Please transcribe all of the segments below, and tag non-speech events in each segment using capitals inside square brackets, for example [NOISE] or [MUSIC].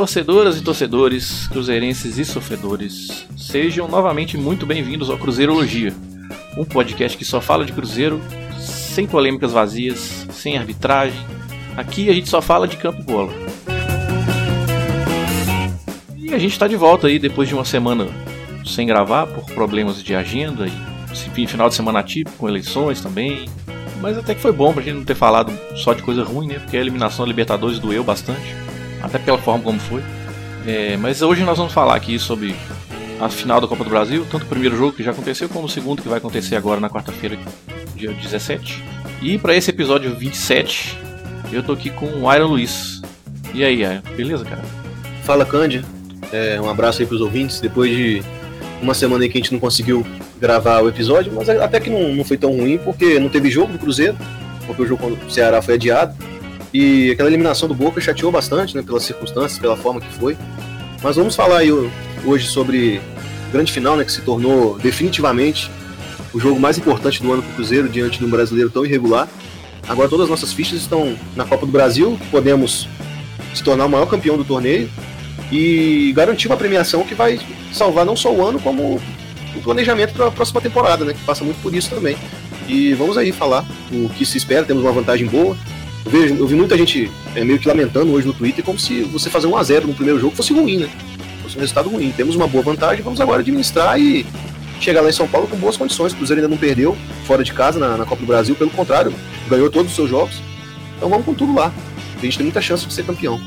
Torcedoras e torcedores, cruzeirenses e sofredores, sejam novamente muito bem-vindos ao Cruzeirologia, um podcast que só fala de Cruzeiro, sem polêmicas vazias, sem arbitragem. Aqui a gente só fala de campo e bola. E a gente está de volta aí depois de uma semana sem gravar por problemas de agenda e final de semana atípico com eleições também. Mas até que foi bom pra gente não ter falado só de coisa ruim, né? Porque a eliminação da Libertadores doeu bastante até pela forma como foi. É, mas hoje nós vamos falar aqui sobre a final da Copa do Brasil, tanto o primeiro jogo que já aconteceu, como o segundo que vai acontecer agora na quarta-feira, dia 17. E para esse episódio 27, eu tô aqui com o Iron Luiz. E aí, Iron, beleza, cara? Fala, Cândia. É, um abraço aí pros ouvintes. Depois de uma semana aí que a gente não conseguiu gravar o episódio, mas até que não, não foi tão ruim, porque não teve jogo do Cruzeiro, porque o jogo contra o Ceará foi adiado. E aquela eliminação do Boca chateou bastante, né, pelas circunstâncias, pela forma que foi. Mas vamos falar aí hoje sobre o grande final, né, que se tornou definitivamente o jogo mais importante do ano para o Cruzeiro, diante de um brasileiro tão irregular. Agora todas as nossas fichas estão na Copa do Brasil, podemos se tornar o maior campeão do torneio e garantir uma premiação que vai salvar não só o ano, como o planejamento para a próxima temporada, né, que passa muito por isso também. E vamos aí falar o que se espera, temos uma vantagem boa, eu, vejo, eu vi muita gente é, meio que lamentando hoje no Twitter como se você fazer um a 0 no primeiro jogo fosse ruim, né? Fosse um resultado ruim. Temos uma boa vantagem, vamos agora administrar e chegar lá em São Paulo com boas condições. O Cruzeiro ainda não perdeu fora de casa na, na Copa do Brasil, pelo contrário, ganhou todos os seus jogos. Então vamos com tudo lá. A gente tem muita chance de ser campeão.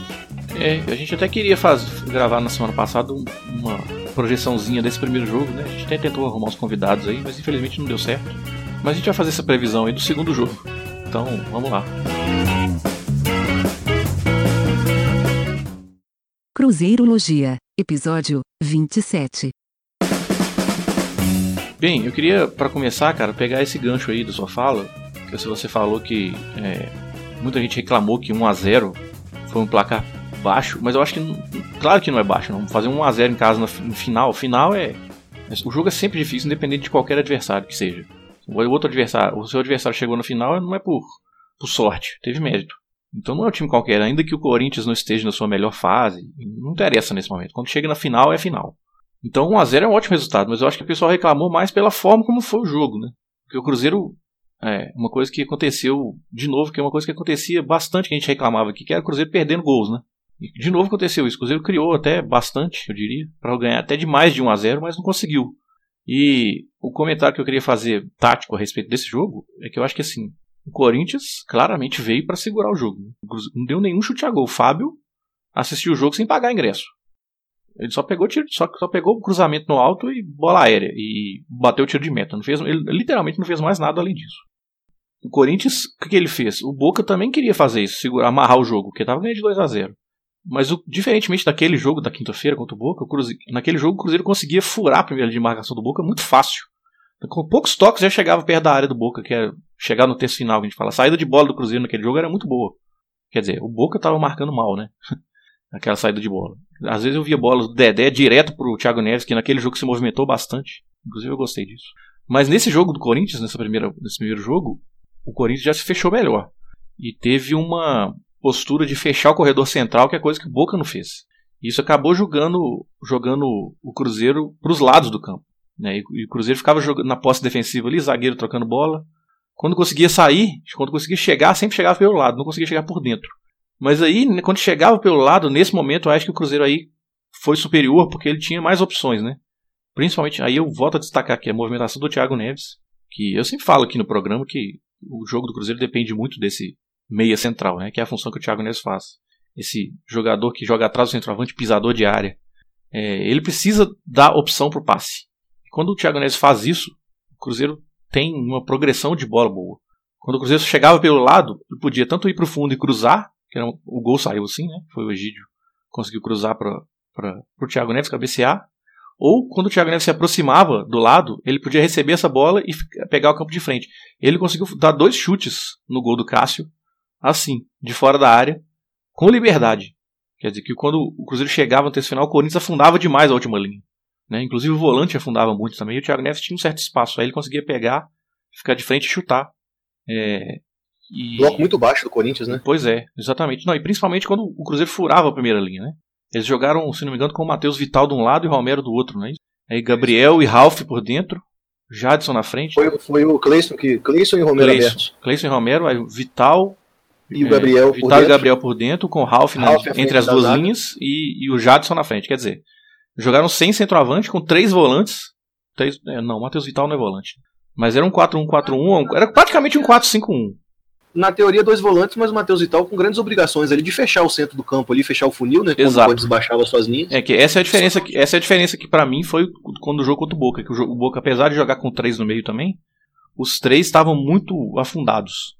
É, a gente até queria fazer, gravar na semana passada uma projeçãozinha desse primeiro jogo, né? A gente até tentou arrumar uns convidados aí, mas infelizmente não deu certo. Mas a gente vai fazer essa previsão aí do segundo jogo. Então, vamos lá. Cruzeirologia, episódio 27. Bem, eu queria, para começar, cara, pegar esse gancho aí da sua fala, que você falou que é, muita gente reclamou que 1 a 0 foi um placar baixo, mas eu acho que, claro que não é baixo, não. Fazer 1 a 0 em casa no final, final é, o jogo é sempre difícil, independente de qualquer adversário que seja. O outro adversário, o seu adversário chegou na final não é por, por sorte, teve mérito. Então não é um time qualquer, ainda que o Corinthians não esteja na sua melhor fase, não interessa nesse momento. Quando chega na final, é final. Então 1x0 é um ótimo resultado, mas eu acho que o pessoal reclamou mais pela forma como foi o jogo, né? Porque o Cruzeiro é uma coisa que aconteceu de novo, que é uma coisa que acontecia bastante que a gente reclamava aqui, que era o Cruzeiro perdendo gols, né? E de novo aconteceu isso. O Cruzeiro criou até bastante, eu diria, para ganhar até de mais de 1 a 0, mas não conseguiu. E o comentário que eu queria fazer tático a respeito desse jogo é que eu acho que assim, o Corinthians claramente veio para segurar o jogo. Não deu nenhum chute a gol. O Fábio assistiu o jogo sem pagar ingresso. Ele só pegou tiro, só, só pegou o cruzamento no alto e bola aérea e bateu o tiro de meta. Não fez, ele literalmente não fez mais nada além disso. O Corinthians, o que, que ele fez? O Boca também queria fazer isso, segurar, amarrar o jogo, porque estava ganhando de 2 a 0 Mas o, diferentemente daquele jogo da quinta-feira contra o Boca, o Cruzeiro, naquele jogo o Cruzeiro conseguia furar a primeira de marcação do Boca muito fácil. Com poucos toques já chegava perto da área do Boca, que era chegar no terço final, que a gente fala. A saída de bola do Cruzeiro naquele jogo era muito boa. Quer dizer, o Boca estava marcando mal, né? [LAUGHS] Aquela saída de bola. Às vezes eu via bolas do Dedé direto pro Thiago Neves, que naquele jogo se movimentou bastante. Inclusive eu gostei disso. Mas nesse jogo do Corinthians, nessa primeira, nesse primeiro jogo, o Corinthians já se fechou melhor. E teve uma postura de fechar o corredor central, que é coisa que o Boca não fez. Isso acabou jogando, jogando o Cruzeiro para os lados do campo. Né? E, o Cruzeiro ficava jogando na posse defensiva ali, zagueiro trocando bola. Quando conseguia sair, quando conseguia chegar, sempre chegava pelo lado, não conseguia chegar por dentro. Mas aí, né, quando chegava pelo lado, nesse momento, eu acho que o Cruzeiro aí foi superior porque ele tinha mais opções, né? Principalmente, aí eu volto a destacar aqui a movimentação do Thiago Neves, que eu sempre falo aqui no programa que o jogo do Cruzeiro depende muito desse meia central, né? Que é a função que o Thiago Neves faz. Esse jogador que joga atrás do centroavante, pisador de área. É, ele precisa dar opção para o passe. Quando o Thiago Neves faz isso, o Cruzeiro tem uma progressão de bola boa. Quando o Cruzeiro chegava pelo lado, ele podia tanto ir para o fundo e cruzar, que era, o gol saiu assim, né? Foi o Egídio conseguiu cruzar para o Thiago Neves cabecear. Ou quando o Thiago Neves se aproximava do lado, ele podia receber essa bola e pegar o campo de frente. Ele conseguiu dar dois chutes no gol do Cássio, assim, de fora da área, com liberdade. Quer dizer que quando o Cruzeiro chegava no terço final, o Corinthians afundava demais a última linha. Né? Inclusive o volante afundava muito também. E o Thiago Neves tinha um certo espaço. Aí ele conseguia pegar, ficar de frente e chutar. É, e... Bloco muito baixo do Corinthians, né? Pois é, exatamente. Não, e principalmente quando o Cruzeiro furava a primeira linha, né? Eles jogaram, se não me engano, com o Matheus Vital de um lado e o Romero do outro, é isso? Aí Gabriel e Ralph por dentro, Jadson na frente. Foi, foi o Cleison que Cleison e Romero Cleison, abertos. Cleison e Romero, aí Vital E o Gabriel é, por Vital e dentro. Gabriel por dentro, com o Ralph, Ralph entre as duas linhas e, e o Jadson na frente. Quer dizer, jogaram sem centroavante, com três volantes. Três, é, não, o Matheus Vital não é volante. Mas era um 4-1-4-1, era praticamente um 4-5-1. Na teoria, dois volantes, mas o Matheus Vital com grandes obrigações ali de fechar o centro do campo ali, fechar o funil, né? Exato. quando desbaixava suas linhas. É que essa é a diferença que essa é a diferença que para mim foi quando o jogo contra o Boca, que o, jogo, o Boca apesar de jogar com três no meio também, os três estavam muito afundados.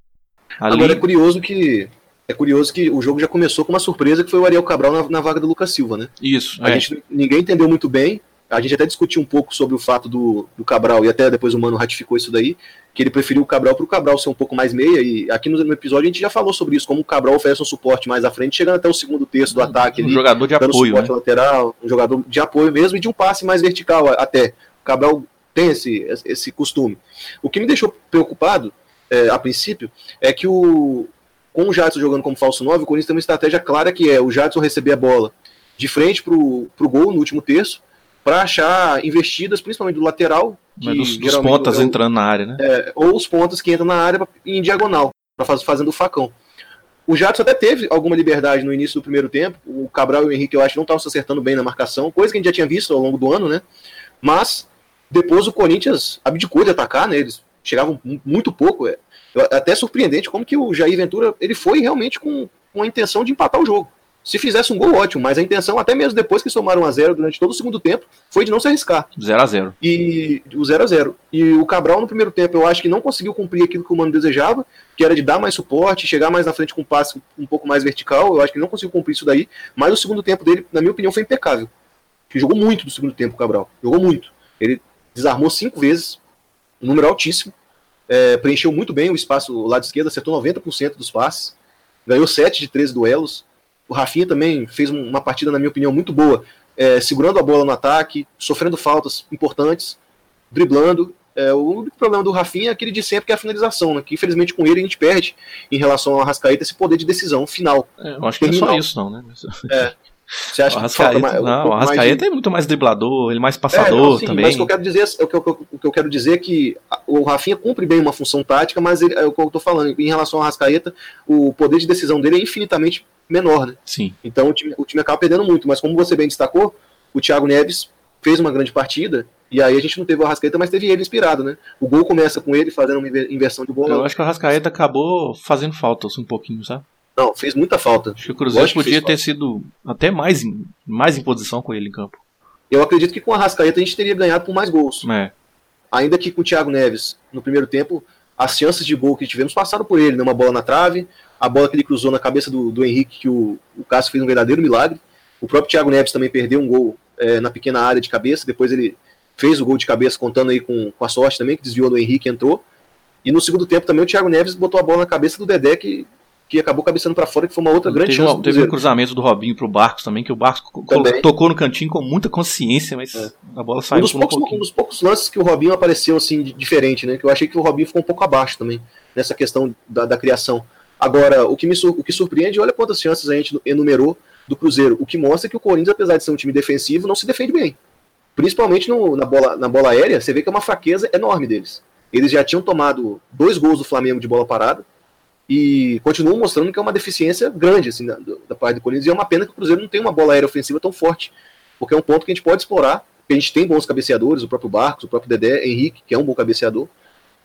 Ali, Agora é curioso que. É curioso que o jogo já começou com uma surpresa que foi o Ariel Cabral na, na vaga do Lucas Silva, né? isso, A é. gente, ninguém entendeu muito bem. A gente até discutiu um pouco sobre o fato do, do Cabral, e até depois o Mano ratificou isso daí, que ele preferiu o Cabral para o Cabral ser um pouco mais meia. E aqui no, no episódio a gente já falou sobre isso, como o Cabral oferece um suporte mais à frente, chegando até o segundo terço do ataque um ali, jogador de apoio, né? suporte lateral, um jogador de apoio mesmo e de um passe mais vertical até. O Cabral tem esse, esse costume. O que me deixou preocupado, é, a princípio, é que o, com o Jadson jogando como falso 9, o Corinthians tem uma estratégia clara que é o Jadson receber a bola de frente pro, pro gol no último terço, para achar investidas, principalmente do lateral, que Mas dos, dos pontas o- entrando na área, né? é, ou os pontas que entram na área pra- em diagonal, para faz, fazendo o facão. O Jadson até teve alguma liberdade no início do primeiro tempo. O Cabral e o Henrique, eu acho, não estavam se acertando bem na marcação, coisa que a gente já tinha visto ao longo do ano, né? Mas depois o Corinthians abdicou de atacar, né? Eles chegavam mu- muito pouco. É, até surpreendente como que o Jair Ventura ele foi realmente com, com a intenção de empatar o jogo. Se fizesse um gol, ótimo, mas a intenção, até mesmo depois que somaram 1 a 0 durante todo o segundo tempo, foi de não se arriscar. 0 a 0 E o 0 a 0 E o Cabral, no primeiro tempo, eu acho que não conseguiu cumprir aquilo que o Mano desejava, que era de dar mais suporte, chegar mais na frente com um passe um pouco mais vertical. Eu acho que ele não conseguiu cumprir isso daí. Mas o segundo tempo dele, na minha opinião, foi impecável. Que jogou muito no segundo tempo, o Cabral. Jogou muito. Ele desarmou cinco vezes, um número altíssimo. É, preencheu muito bem o espaço do lado esquerdo, acertou 90% dos passes. Ganhou 7 de 13 duelos. O Rafinha também fez um- uma partida, na minha opinião, muito boa é, segurando a bola no ataque, sofrendo faltas importantes, driblando. É, o único problema do Rafinha é aquele de sempre, que é a finalização, né? Que infelizmente com ele a gente perde em relação ao Arrascaeta esse poder de decisão final. É, eu acho que não é só isso, não, né? Mas- [LAUGHS] Você acha O que falta Arrascaeta, mais, um não, o mais de- Arrascaeta é muito mais driblador, ele é mais É, passador não, sim, também. Mas o que eu quero dizer, é o que eu, o que eu quero dizer é que o Rafinha cumpre bem uma função tática, mas ele, é o que eu tô falando. Em relação ao Arrascaeta, o poder de decisão dele é infinitamente menor, né? Sim. Então o time, o time acaba perdendo muito, mas como você bem destacou, o Thiago Neves fez uma grande partida, e aí a gente não teve o Arrascaeta, mas teve ele inspirado, né? O gol começa com ele fazendo uma inver- inversão de Eu bola. acho que o Arrascaeta acabou fazendo falta um pouquinho, sabe? Não, fez muita falta. Acho que o Cruzeiro que podia ter sido até mais em, mais em posição com ele em campo. Eu acredito que com o Arrascaeta a gente teria ganhado por mais gols. É. Ainda que com o Thiago Neves, no primeiro tempo, as chances de gol que tivemos passaram por ele, né? Uma bola na trave, a bola que ele cruzou na cabeça do, do Henrique, que o, o Cássio fez um verdadeiro milagre. O próprio Thiago Neves também perdeu um gol é, na pequena área de cabeça, depois ele fez o gol de cabeça, contando aí com, com a sorte também, que desviou do Henrique e entrou. E no segundo tempo também o Thiago Neves botou a bola na cabeça do Dedé, que, que acabou cabeçando para fora, que foi uma outra grande Teve, chance um, do teve um cruzamento do Robinho pro Barcos também, que o Barcos co- Também. tocou no cantinho com muita consciência, mas É. a bola Um saiu dos, um poucos, um pouquinho. dos poucos lances que o Robinho apareceu assim diferente, né? Que eu achei que o Robinho ficou um pouco abaixo também nessa questão da, da criação. Agora, o que me o que surpreende, olha quantas chances a gente enumerou do Cruzeiro, o que mostra que o Corinthians, apesar de ser um time defensivo, não se defende bem. Principalmente no- na, bola, na bola aérea, você vê que é uma fraqueza enorme deles. Eles já tinham tomado dois gols do Flamengo de bola parada e continuam mostrando que é uma deficiência grande assim, da, da parte do Corinthians. E é uma pena que o Cruzeiro não tem uma bola aérea ofensiva tão forte, porque é um ponto que a gente pode explorar. porque A gente tem bons cabeceadores, o próprio Barcos, o próprio Dedé, Henrique, que é um bom cabeceador.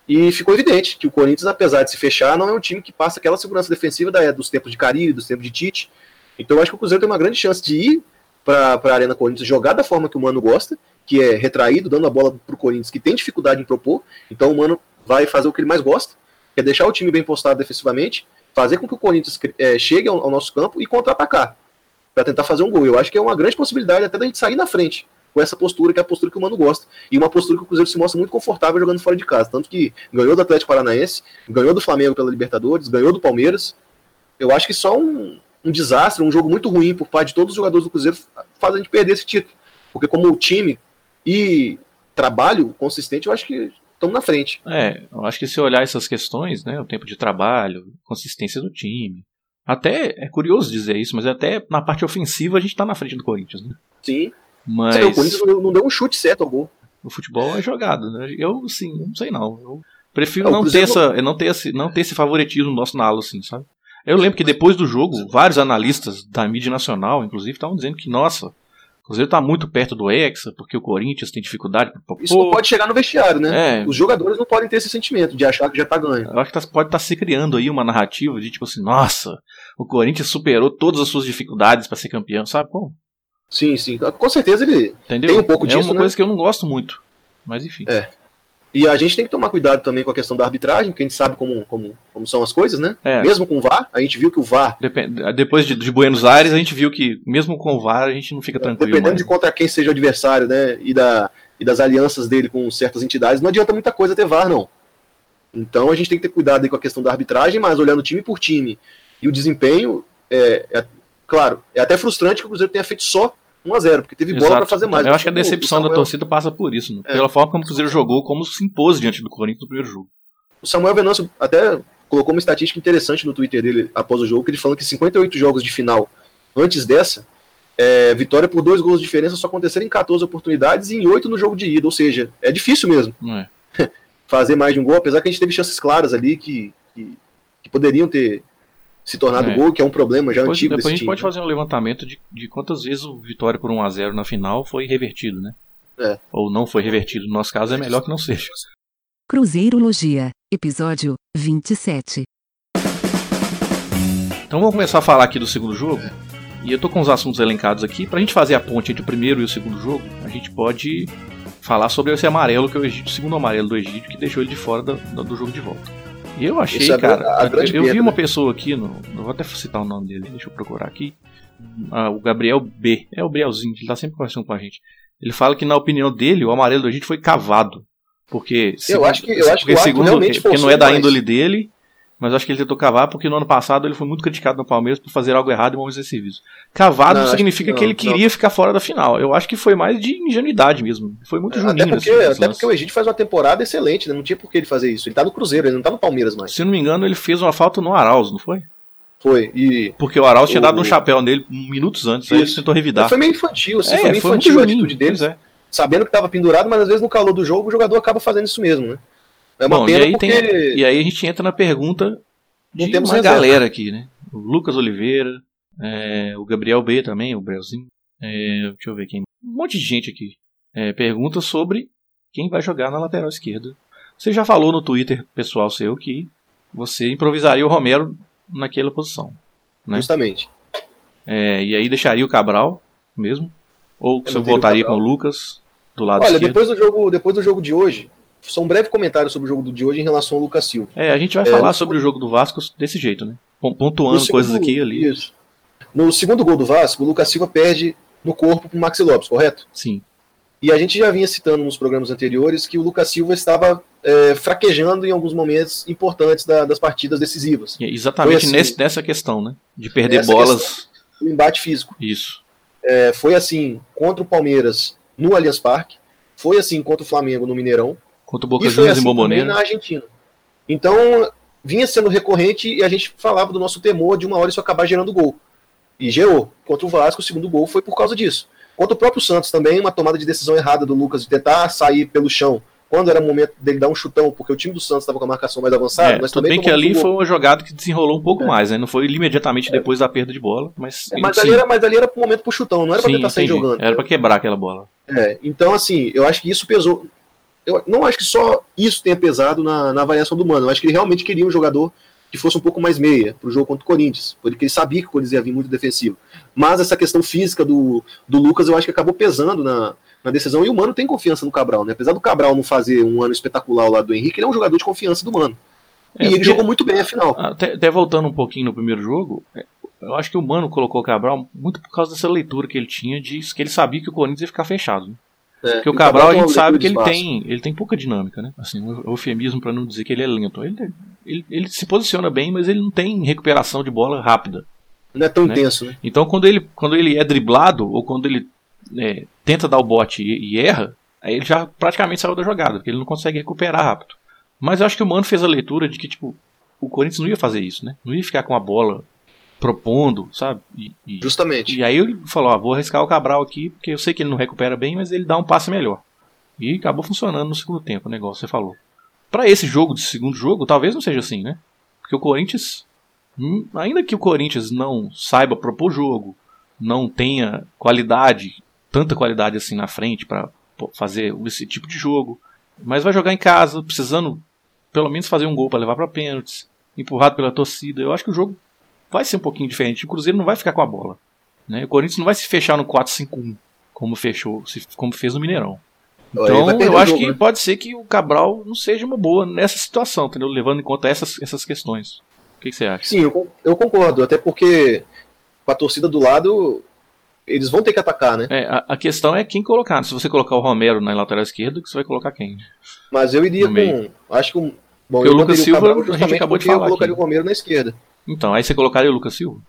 E ficou evidente que o Corinthians, apesar de se fechar, não é um time que passa aquela segurança defensiva da, dos tempos de Carilho, dos tempos de Tite. Então eu acho que o Cruzeiro tem uma grande chance de ir para a Arena Corinthians jogar da forma que o Mano gosta, que é retraído, dando a bola para o Corinthians, que tem dificuldade em propor. Então o Mano vai fazer o que ele mais gosta, que é deixar o time bem postado defensivamente, fazer com que o Corinthians eh, chegue ao, ao nosso campo e contra-atacar, para tentar fazer um gol. Eu acho que é uma grande possibilidade até da gente sair na frente com essa postura, que é a postura que o Mano gosta. E uma postura que o Cruzeiro se mostra muito confortável jogando fora de casa. Tanto que ganhou do Atlético Paranaense, ganhou do Flamengo pela Libertadores, ganhou do Palmeiras. Eu acho que só um, um desastre, um jogo muito ruim por parte de todos os jogadores do Cruzeiro faz a gente perder esse título. Porque como time e trabalho consistente, eu acho que estamos na frente. É, eu acho que se olhar essas questões, né, o tempo de trabalho, consistência do time, Até é curioso dizer isso, mas até na parte ofensiva a gente tá na frente do Corinthians, né? Sim. Mas o Corinthians não deu, um chute certo ao gol. o futebol é jogado, né? Eu, sim, não sei não. Eu prefiro É, não ter, essa, não, ter esse, não ter esse favoritismo nosso na ala, assim, sabe? Eu lembro que depois do jogo, vários analistas da mídia nacional, inclusive, estavam dizendo que, nossa, Cruzeiro tá muito perto do Hexa, porque o Corinthians tem dificuldade pra. Isso não pode chegar no vestiário, né? É, Os jogadores não podem ter esse sentimento de achar que já tá ganho. eu acho que tá- pode estar se criando aí uma narrativa de tipo assim, nossa, o Corinthians superou todas as suas dificuldades pra ser campeão, sabe? Pô, Sim, sim. Com certeza ele. entendeu? Tem um pouco é disso, uma né? coisa que eu não gosto muito. Mas enfim. É. E a gente tem que tomar cuidado também com a questão da arbitragem, porque a gente sabe como, como, como são as coisas, né? É. Mesmo com o VAR, a gente viu que o VAR, Depen- Depois de, de Buenos Aires, a gente viu que, mesmo com o VAR, a gente não fica tranquilo. dependendo mais. de contra quem seja o adversário, né? E, da, e das alianças dele com certas entidades, não adianta muita coisa ter VAR, não. Então a gente tem que ter cuidado aí com a questão da arbitragem, mas olhando time por time e o desempenho, é, é- claro, é até frustrante que o Cruzeiro tenha feito só 1x0, porque teve bola Exato. para fazer mais. Eu acho que a O- o decepção da Samuel- torcida passa por isso, né? É. pela forma como o Cruzeiro jogou, como se impôs diante do Corinthians no primeiro jogo. O Samuel Venâncio até colocou uma estatística interessante no Twitter dele após o jogo, que ele falando que 58 jogos de final antes dessa, é, vitória por dois gols de diferença só aconteceram em 14 oportunidades e em 8 no jogo de ida. Ou seja, é difícil mesmo é? [LAUGHS] fazer mais de um gol, apesar que a gente teve chances claras ali que, que, que poderiam ter se tornado É. gol, que é um problema já Depois, antigo depois a desse gente time. pode fazer um levantamento de, de quantas vezes o vitória por 1x0 na final foi revertido, né? É. Ou não foi revertido. No nosso caso, é melhor que não seja. Cruzeirologia, episódio 27. Então vamos começar a falar aqui do segundo jogo. E eu tô com os assuntos elencados aqui. Pra gente fazer a ponte entre o primeiro e o segundo jogo, a gente pode falar sobre esse amarelo que é o, Egídio, o segundo amarelo do Egídio, que deixou ele de fora da- do jogo de volta. Eu achei, é a cara. a grande eu vi uma né? pessoa aqui, no, vou até citar o nome dele, deixa eu procurar aqui. Ah, o Gabriel B. É o Bielzinho, ele tá sempre conversando com a gente. Ele fala que, na opinião dele, o amarelo do Egídio foi cavado. Porque. Eu acho que- eu acho que o segundo, realmente porque não é da demais. índole dele, mas acho que ele tentou cavar porque no ano passado ele foi muito criticado no Palmeiras por fazer algo errado em momentos decisivos. Cavado Não, significa que que, não, ele queria ficar fora da final. Eu acho que foi mais de ingenuidade mesmo. Foi muito juninho Até porque, até lance. porque o Egídio faz uma temporada excelente, né? Não tinha por que ele fazer isso. Ele tá no Cruzeiro, ele não tá no Palmeiras mais. Se não me engano, ele fez uma falta no Arauz, não foi? Foi. E Porque o Arauz tinha O- dado um chapéu nele minutos antes, aí ele tentou revidar. foi meio infantil, assim, É, foi meio foi infantil a atitude deles. é. sabendo que estava pendurado, mas às vezes no calor do jogo o jogador acaba fazendo isso mesmo, né? É uma Bom, pena e aí, porque tem, e aí a gente entra na pergunta Não de temos uma reserva. galera aqui, né? O Lucas Oliveira, é, o Gabriel B também, o Brelzinho. É, deixa eu ver quem. Um monte de gente aqui. É, pergunta sobre quem vai jogar na lateral esquerda. Você já falou no Twitter pessoal seu que você improvisaria o Romero naquela posição. né? justamente. É, e aí deixaria o Cabral mesmo? Ou Eu você não teria o voltaria com o Lucas do lado Olha, esquerdo? depois do jogo, depois do jogo de hoje, só um breve comentário sobre o jogo de hoje em relação ao Lucas Silva. É, a gente vai É, falar sobre o jogo do Vasco desse jeito, né? Pon- Pontuando No coisas segundo- aqui e ali. Isso. No segundo gol do Vasco, o Lucas Silva perde no corpo pro Maxi Lopes, correto? Sim. E a gente já vinha citando nos programas anteriores que o Lucas Silva estava é, fraquejando em alguns momentos importantes da- das partidas decisivas. É exatamente assim. nesse- nessa questão, né? De perder bolas. O embate físico. Isso. É, foi assim contra o Palmeiras no Allianz Parque, foi assim contra o Flamengo no Mineirão, Contra o Boca e foi Juniors assim em também Bomboneira. na Argentina. Então, vinha sendo recorrente e a gente falava do nosso temor de uma hora isso acabar gerando gol. E gerou. Contra o Vasco, o segundo gol foi por causa disso. Contra o próprio Santos também, uma tomada de decisão errada do Lucas de tentar sair pelo chão. Quando era o momento dele dar um chutão, porque o time do Santos estava com a marcação mais avançada, É, mas tudo também bem que ali foi uma jogada que desenrolou um pouco É. mais, né? Não foi imediatamente depois da perda de bola, mas. É, mas, sim, ali era, mas ali era pro momento pro chutão, não era pra sim, tentar sair entendi. jogando. Era pra quebrar aquela bola. É, então, assim, eu acho que isso pesou. Eu não acho que só isso tenha pesado na, na avaliação do Mano. Eu acho que ele realmente queria um jogador que fosse um pouco mais meia pro jogo contra o Corinthians, porque ele sabia que o Corinthians ia vir muito defensivo. Mas essa questão física do, do Lucas eu acho que acabou pesando na, na decisão. E o Mano tem confiança no Cabral, né? Apesar do Cabral não fazer um ano espetacular ao lado do Henrique, ele é um jogador de confiança do Mano. É, e ele porque- jogou muito bem a final. Até, até voltando um pouquinho no primeiro jogo, é, eu acho que o Mano colocou o Cabral muito por causa dessa leitura que ele tinha de que ele sabia que o Corinthians ia ficar fechado. É, Porque o e Cabral a gente sabe que ele tem, ele tem pouca dinâmica, né? Assim, um eufemismo para não dizer que ele é lento. Ele, ele, ele se posiciona bem, mas ele não tem recuperação de bola rápida. Não é tão né? intenso, né? Então quando ele, quando ele é driblado ou quando ele é, tenta dar o bote e, e erra, aí ele já praticamente saiu da jogada, porque ele não consegue recuperar rápido. Mas eu acho que o Mano fez a leitura de que tipo o Corinthians não ia fazer isso, né? Não ia ficar com a bola propondo, sabe? E, e, Justamente. e aí ele falou, ah, vou arriscar o Cabral aqui, porque eu sei que ele não recupera bem, mas ele dá um passe melhor. E acabou funcionando no segundo tempo, o negócio, você falou. Pra esse jogo, de segundo jogo, talvez não seja assim, né? Porque o Corinthians, hum, ainda que o Corinthians não saiba propor jogo, não tenha qualidade, tanta qualidade assim na frente pra pô, fazer esse tipo de jogo, mas vai jogar em casa, precisando pelo menos fazer um gol pra levar pra pênaltis, empurrado pela torcida. Eu acho que o jogo vai ser um pouquinho diferente. O Cruzeiro não vai ficar com a bola. Né? O Corinthians não vai se fechar no 4-5-1, como fechou, como fez no Mineirão. Então, eu o acho jogo, que né? pode ser que o Cabral não seja uma boa nessa situação, entendeu? Levando em conta essas, essas questões. O que, que você acha? Sim, eu, eu concordo, até porque com a torcida do lado, eles vão ter que atacar, né? É, a, a questão é quem colocar. Se você colocar o Romero na lateral esquerda, que você vai colocar quem? Mas eu iria com. Acho que. um- Bom, Porque eu o Lucas Silva, Cabral a gente acabou de falar Eu colocaria aqui. o Romero na esquerda. Então, aí você colocaria o Lucas Silva?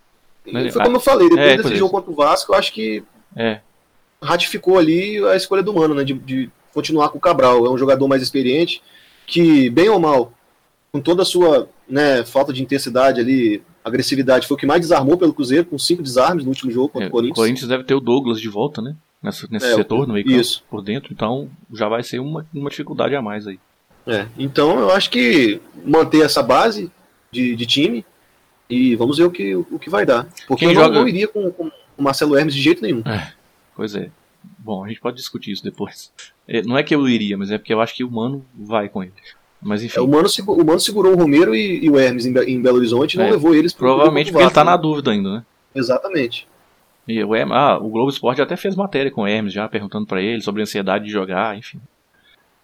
E foi como eu falei, depois É, desse é. jogo contra o Vasco, eu acho que É. ratificou ali a escolha do Mano, né? De, de continuar com o Cabral. É um jogador mais experiente, que, bem ou mal, com toda a sua né, falta de intensidade ali, agressividade, foi o que mais desarmou pelo Cruzeiro, com cinco desarmes no último jogo contra É, o o Corinthians. Corinthians deve ter o Douglas de volta, né? Nessa, nesse É, setor, no meio campo, isso. por dentro. Então, já vai ser uma, uma dificuldade a mais aí. É, então eu acho que manter essa base de, de time e vamos ver o que, o que vai dar. Porque Quem eu não, joga- não iria com, com o Marcelo Hermes de jeito nenhum. Pois é. Bom, a gente pode discutir isso depois. É, não é que eu iria, mas é porque eu acho que o Mano vai com ele. Mas enfim, É, o, Mano, o Mano segurou o Romero e, e o Hermes em, em Belo Horizonte e não É, levou eles pro provavelmente pro porque ele tá na né? dúvida ainda, né? Exatamente. E o, Hermes, ah, o Globo Esporte até fez matéria com o Hermes já, perguntando pra ele sobre a ansiedade de jogar, enfim.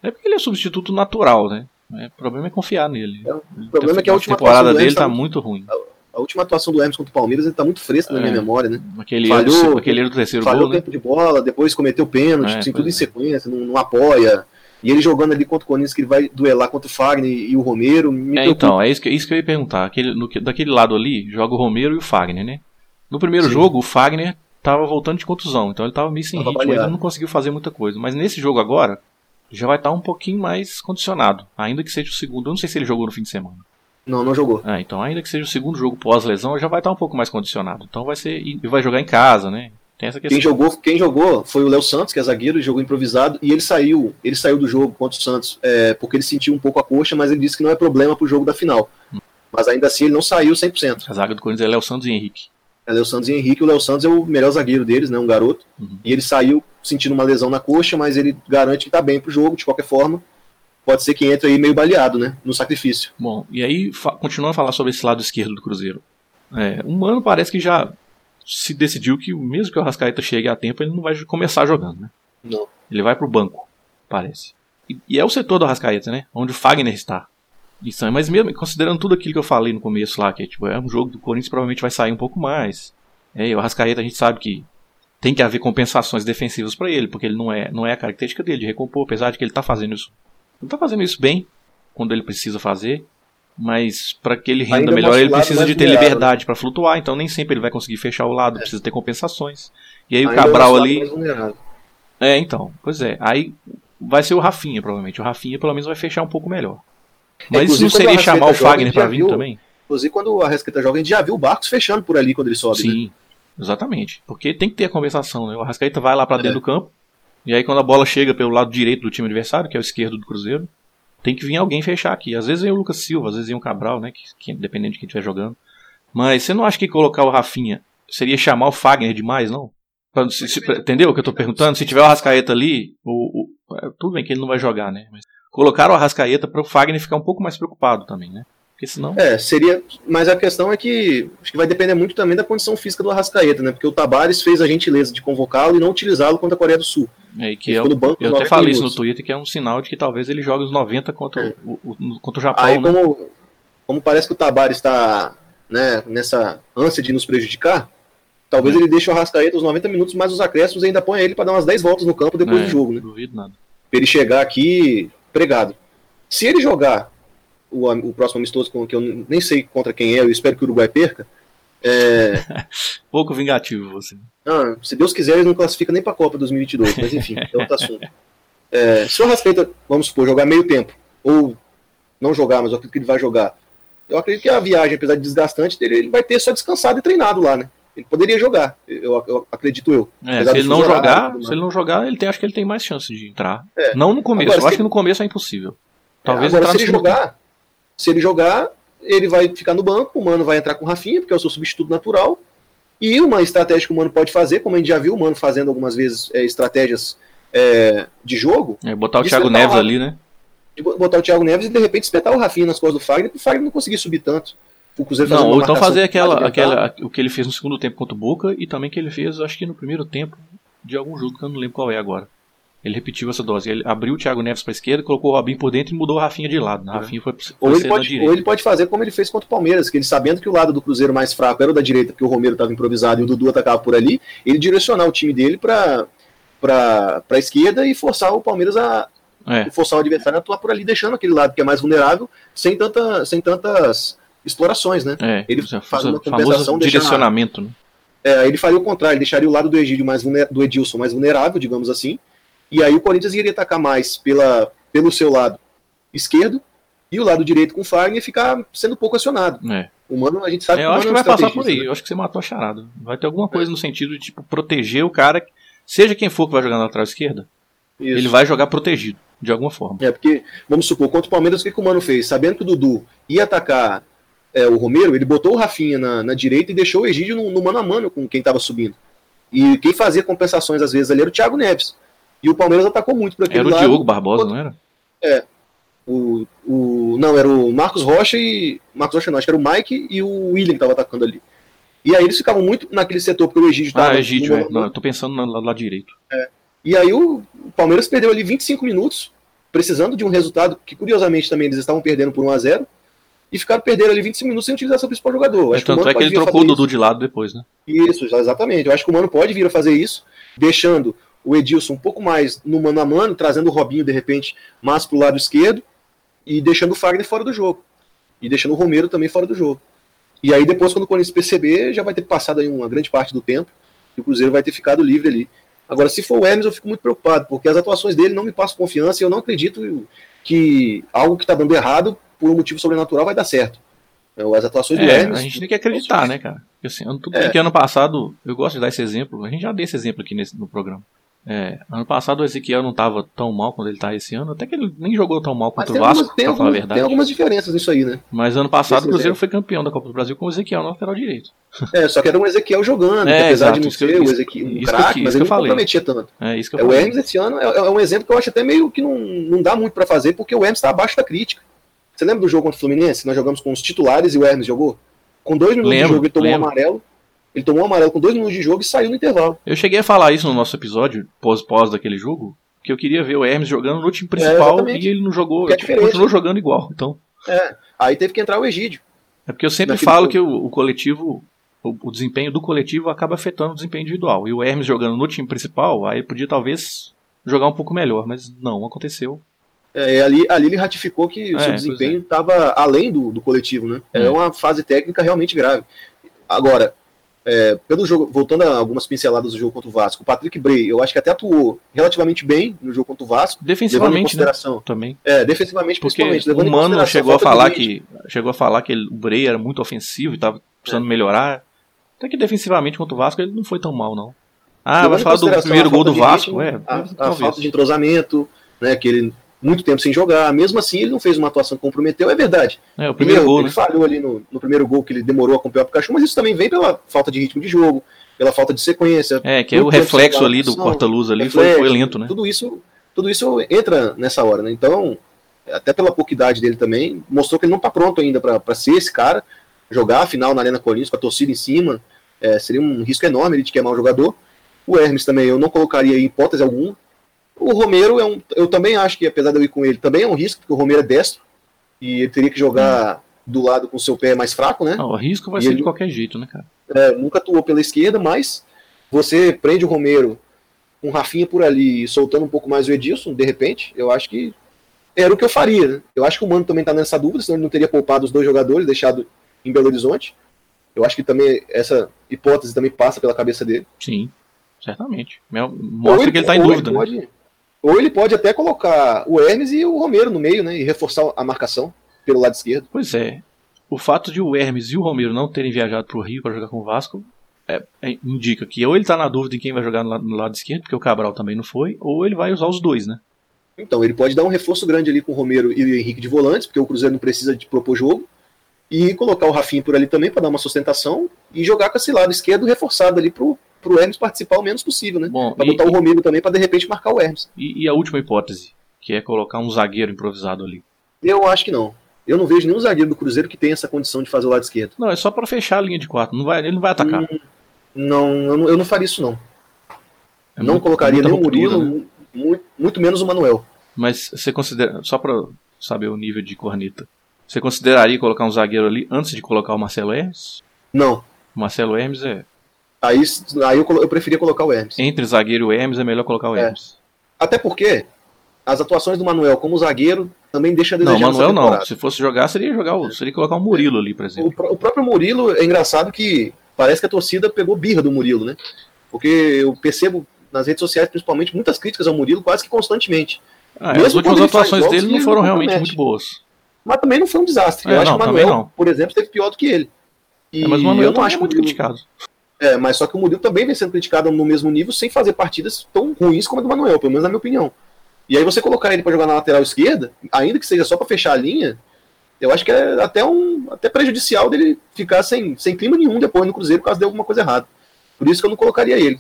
É porque ele é substituto natural, né? É, o problema é confiar nele. É, o problema é que a última temporada dele tá tá muito ruim. A última atuação do Hermes contra o Palmeiras ele tá muito fresco na É. minha memória, né? Aquele, Falhou- aquele do terceiro Falhou gol, né? tempo de bola, depois cometeu pênalti, É, assim, tudo em é. sequência, não, não apoia. E ele jogando ali contra o Corinthians, que ele vai duelar contra o Fagner e o Romero, me É, então, é isso que, isso que eu ia perguntar. Aquele, no que- daquele lado ali, joga o Romero e o Fagner, né? No primeiro Sim. jogo, o Fagner tava voltando de contusão, então ele tava meio sem Tava ritmo, ele não conseguiu fazer muita coisa. Mas nesse jogo agora, já vai estar um pouquinho mais condicionado, ainda que seja o segundo. Eu não sei se ele jogou no fim de semana. Não, não jogou. Ah, então, ainda que seja o segundo jogo pós-lesão, já vai estar um pouco mais condicionado. Então vai ser. E vai jogar em casa, né? Tem essa questão. Quem jogou, quem jogou foi o Léo Santos, que é zagueiro, jogou improvisado, e ele saiu, ele saiu do jogo contra o Santos, é, porque ele sentiu um pouco a coxa, mas ele disse que não é problema pro jogo da final. Mas ainda assim ele não saiu 100%. A zaga do Corinthians é Léo Santos e Henrique. É Léo Santos e Henrique, o Léo Santos é o melhor zagueiro deles, né, um garoto. Uhum. E ele saiu sentindo uma lesão na coxa, mas ele garante que tá bem pro jogo, de qualquer forma. Pode ser que entre aí meio baleado, né, no sacrifício. Bom, e aí, continuando a falar sobre esse lado esquerdo do Cruzeiro. É, um mano parece que já se decidiu que, mesmo que o Arrascaeta chegue a tempo, ele não vai começar jogando, né? Não. Ele vai pro banco, parece. E, e é o setor do Arrascaeta, né? Onde o Fagner está. Isso, mas mesmo considerando tudo aquilo que eu falei no começo lá, que é, tipo, é um jogo do Corinthians provavelmente vai sair um pouco mais. É, e o Arrascaeta a gente sabe que tem que haver compensações defensivas para ele, porque ele não é, não é a característica dele de recompor, apesar de que ele tá fazendo isso. Ele tá fazendo isso bem quando ele precisa fazer, mas para que ele renda Ainda melhor, ele precisa de ter liberdade para flutuar, então nem sempre ele vai conseguir fechar o lado, precisa ter compensações. E aí o Ainda é o Cabral nosso lado ali, é, então, pois é. Aí vai ser o Rafinha, provavelmente. O Rafinha pelo menos vai fechar um pouco melhor. Mas inclusive, não seria chamar o a Fagner já vir viu- também? Inclusive, quando o Arrascaeta joga, a gente já viu o Barcos fechando por ali quando ele sobe, né? Sim, exatamente. Porque tem que ter a compensação, né? O Arrascaeta vai lá pra dentro É. do campo, e aí quando a bola chega pelo lado direito do time adversário, que é o esquerdo do Cruzeiro, tem que vir alguém fechar aqui. Às vezes vem o Lucas Silva, às vezes vem o Cabral, né? Que, que dependendo de quem estiver jogando. Mas você não acha que colocar o Rafinha seria chamar o Fagner demais, não? Pra- se- se- entendeu o que eu tô perguntando? Se tiver o Arrascaeta ali, o, o- é, tudo bem que ele não vai jogar, né? Mas colocar o Arrascaeta para o Fagner ficar um pouco mais preocupado também, né? Porque senão. É, seria. Mas a questão é que acho que vai depender muito também da condição física do Arrascaeta, né? Porque o Tabares fez a gentileza de convocá-lo e não utilizá-lo contra a Coreia do Sul. É, que é, no banco eu até 90 falei isso no. Twitter, que é um sinal de que talvez ele jogue os 90 contra, É. o, o- contra o Japão, Aí, né? como, como parece que o Tabares está né, nessa ânsia de nos prejudicar, talvez É. ele deixe o Arrascaeta os 90 minutos, mas os acréscimos ainda põe ele para dar umas 10 voltas no campo depois É, do jogo, né? Duvido nada. Pra ele chegar aqui pregado. Se ele jogar o, o próximo amistoso, com- que eu nem sei contra quem é, eu espero que o Uruguai perca. É, [LAUGHS] Pouco vingativo você. ah, se Deus quiser, ele não classifica nem pra Copa 2022, mas enfim, é outro assunto. É, se o Arrascaeta, vamos supor, jogar meio tempo, ou não jogar, mas eu acredito que ele vai jogar, Eu acredito que a viagem, apesar de desgastante, dele, ele vai ter só descansado e treinado lá, né? Ele poderia jogar, eu, eu acredito eu. É, se ele não jogar, se ele não jogar, ele tem, acho que ele tem mais chance de entrar. É. Não no começo, agora, eu acho que no começo é impossível. Talvez agora, se ele jogar, se ele jogar, ele vai ficar no banco, o Mano vai entrar com o Rafinha, porque é o seu substituto natural. E uma estratégia que o Mano pode fazer, como a gente já viu o Mano fazendo algumas vezes é, estratégias é, de jogo. É, botar o Thiago Neves ali, né? Botar o Thiago Neves e de repente espetar o Rafinha nas costas do Fagner, para o Fagner não conseguir subir tanto. O Cruzeiro não, ou então fazer aquela, aquela, o que ele fez no segundo tempo contra o Boca e também que ele fez, acho que no primeiro tempo de algum jogo que eu não lembro qual é agora. Ele repetiu essa dose. Ele abriu o Thiago Neves para a esquerda, colocou o Robinho por dentro e mudou o Rafinha de lado. O é. Rafinha foi, foi ou, ele pode, ou ele pode fazer como ele fez contra o Palmeiras, que ele sabendo que o lado do Cruzeiro mais fraco era o da direita, porque o Romero estava improvisado e o Dudu atacava por ali, ele direcionar o time dele para para a esquerda e forçar o Palmeiras a é. forçar o adversário a atuar por ali, deixando aquele lado que é mais vulnerável, sem, tanta, sem tantas explorações, né? É, ele faz uma compensação direcionamento, né? É, ele faria o contrário, deixaria o lado do Egídio mais do Edilson mais vulnerável, digamos assim, e aí o Corinthians iria atacar mais pela, pelo seu lado esquerdo e o lado direito com o Fagner ficar sendo pouco acionado. É. O Mano, a gente sabe é, eu acho que vai passar por aí. Né? Eu acho que você matou a charada. Vai ter alguma coisa é. no sentido de tipo, proteger o cara, seja quem for que vai jogar na lateral esquerda, Isso. ele vai jogar protegido, de alguma forma. É, porque, vamos supor, contra o Palmeiras, o que, que o Mano fez? Sabendo que o Dudu ia atacar é, o Romero, ele botou o Rafinha na, na direita e deixou o Egídio no, no mano a mano com quem estava subindo. E quem fazia compensações às vezes ali era o Thiago Neves. E o Palmeiras atacou muito por aquele Era o lado. Diogo Barbosa, não era? É. O, o, não, era o Marcos Rocha e. Marcos Rocha não, acho que era o Mike e o William que estavam atacando ali. E aí eles ficavam muito naquele setor, porque o Egídio estava. Ah, Egídio, é. Não, eu tô pensando no lado, lado direito. É. E aí o, Palmeiras perdeu ali 25 minutos, precisando de um resultado que, curiosamente, também eles estavam perdendo por 1 a 0 e ficaram perdendo ali 25 minutos sem utilizar seu principal jogador. É, tanto que é que ele trocou o Dudu de lado depois, né? Isso, exatamente. Eu acho que o Mano pode vir a fazer isso, deixando o Edilson um pouco mais no mano a mano, trazendo o Robinho de repente mais para o lado esquerdo e deixando o Fagner fora do jogo. E deixando o Romero também fora do jogo. E aí depois, quando o Corinthians perceber, já vai ter passado aí uma grande parte do tempo e o Cruzeiro vai ter ficado livre ali. Agora, se for o Hermes, eu fico muito preocupado, porque as atuações dele não me passam confiança e eu não acredito que algo que está dando errado, por um motivo sobrenatural, vai dar certo. As atuações é, do Hermes. A gente tem que acreditar, né, cara? Porque, assim, tudo é. que ano passado, eu gosto de dar esse exemplo, a gente já deu esse exemplo aqui nesse, no programa. É, ano passado o Ezequiel não estava tão mal quando ele está esse ano, até que ele nem jogou tão mal contra o Vasco, algumas, tem, algumas, a verdade. tem algumas diferenças nisso aí, né? Mas ano passado o Cruzeiro foi campeão da Copa do Brasil com o Ezequiel no lateral direito. É, só que era um Ezequiel jogando, [LAUGHS] é, apesar exato, de não ser o Ezequiel um craque, mas ele não comprometia tanto. É, isso que eu é, falei. O Hermes esse ano é, é, um exemplo que eu acho até meio que não, não dá muito para fazer, porque o Hermes está abaixo da crítica. Você lembra do jogo contra o Fluminense? Nós jogamos com os titulares e o Hermes jogou? Com dois minutos lembro, de jogo ele tomou lembro. um amarelo. Ele tomou um amarelo com dois minutos de jogo e saiu no intervalo. Eu cheguei a falar isso no nosso episódio, pós-pós daquele jogo, que eu queria ver o Hermes jogando no time principal é, e ele não jogou, é tipo, continuou jogando igual. Então. É, aí teve que entrar o Egídio. É porque eu sempre falo jogo. que o, o coletivo, o, o, desempenho do coletivo acaba afetando o desempenho individual. E o Hermes jogando no time principal, aí podia talvez jogar um pouco melhor, mas não aconteceu. É, ali, ali ele ratificou que o seu é, desempenho estava é. além do, do coletivo, né? É. é uma fase técnica realmente grave. Agora, é, pelo jogo, voltando a algumas pinceladas do jogo contra o Vasco, o Patrick Bray, eu acho que até atuou relativamente bem no jogo contra o Vasco. Defensivamente, né, também. É, defensivamente Porque principalmente. O Mano chegou a falar que chegou a falar que ele, o Bray era muito ofensivo e estava precisando é. melhorar. Até que defensivamente contra o Vasco ele não foi tão mal, não. Ah, vai falar do primeiro gol do Vasco, é. A, a falta de entrosamento, né, que ele muito tempo sem jogar. Mesmo assim, ele não fez uma atuação que comprometeu, é verdade. É, o primeiro ele, gol, ele né? falhou ali no, no, primeiro gol que ele demorou a acompanhar o Pikachu, mas isso também vem pela falta de ritmo de jogo, pela falta de sequência. É, que é o reflexo ali do porta-luz ali reflexo, foi, foi, lento, né? Tudo isso, tudo isso entra nessa hora, né? Então, até pela pouca idade dele também, mostrou que ele não está pronto ainda para ser esse cara, jogar a final na Arena Corinthians com a torcida em cima, é, seria um risco enorme ele de queimar o jogador. O Hermes também eu não colocaria em hipótese alguma, o Romero é um. Eu também acho que, apesar de eu ir com ele, também é um risco, porque o Romero é destro. E ele teria que jogar hum. do lado com o seu pé mais fraco, né? Não, o risco vai e ser ele, de qualquer jeito, né, cara? É, nunca atuou pela esquerda, mas você prende o Romero com um Rafinha por ali e soltando um pouco mais o Edilson, de repente, eu acho que era o que eu faria. Né? Eu acho que o Mano também está nessa dúvida, senão ele não teria poupado os dois jogadores, deixado em Belo Horizonte. Eu acho que também essa hipótese também passa pela cabeça dele. Sim, certamente. Mostra ele, que ele está em dúvida. Ele né? Ou ele pode até colocar o Hermes e o Romero no meio, né? E reforçar a marcação pelo lado esquerdo. Pois é. o fato de o Hermes e o Romero não terem viajado pro Rio para jogar com o Vasco é, é, indica que ou ele tá na dúvida em quem vai jogar no lado, no lado esquerdo, porque o Cabral também não foi, ou ele vai usar os dois, né? Então, ele pode dar um reforço grande ali com o Romero e o Henrique de volantes, porque o Cruzeiro não precisa de propor jogo, e colocar o Rafinha por ali também para dar uma sustentação e jogar com esse lado esquerdo reforçado ali pro, pro Hermes participar o menos possível, né? Bom, Pra e- botar o Romero também para de repente marcar o Hermes. E, e a última hipótese, que é colocar um zagueiro improvisado ali. Eu acho que não. Eu não vejo nenhum zagueiro do Cruzeiro que tenha essa condição de fazer o lado esquerdo. Não, é só para fechar a linha de quatro. Não vai, ele não vai atacar. Hum, Não, eu não, eu não faria isso não. É não muito- colocaria muita nem o Murilo, né? mu- muito, menos o Manuel. Mas você considera, só pra saber o nível de corneta, você consideraria colocar um zagueiro ali antes de colocar o Marcelo Hermes? Não. O Marcelo Hermes é. Aí, aí eu, eu preferia colocar o Hermes. Entre zagueiro e o Hermes é melhor colocar o É. Hermes. Até porque as atuações do Manuel como zagueiro também deixa a Não, desejar Manuel nessa não. Se fosse jogar, seria jogar o, seria colocar o Murilo ali, por O, exemplo. pró- o próprio Murilo, é engraçado que parece que a torcida pegou birra do Murilo, né? Porque eu percebo nas redes sociais, principalmente, muitas críticas ao Murilo quase que constantemente. Ah, mesmo as últimas atuações jogos dele não foram não realmente muito boas. Mas também não foi um desastre. É, eu acho não, que o Manuel, não. por exemplo, esteve pior do que ele. E É, mas o Manuel eu não acho é que muito o criticado. É, mas só que o Murilo também vem sendo criticado no mesmo nível sem fazer partidas tão ruins como a do Manuel, pelo menos na minha opinião. E aí você colocar ele para jogar na lateral esquerda, ainda que seja só para fechar a linha, eu acho que é até um até prejudicial dele ficar sem, sem clima nenhum depois no Cruzeiro caso dê alguma coisa errada. Por isso que eu não colocaria ele.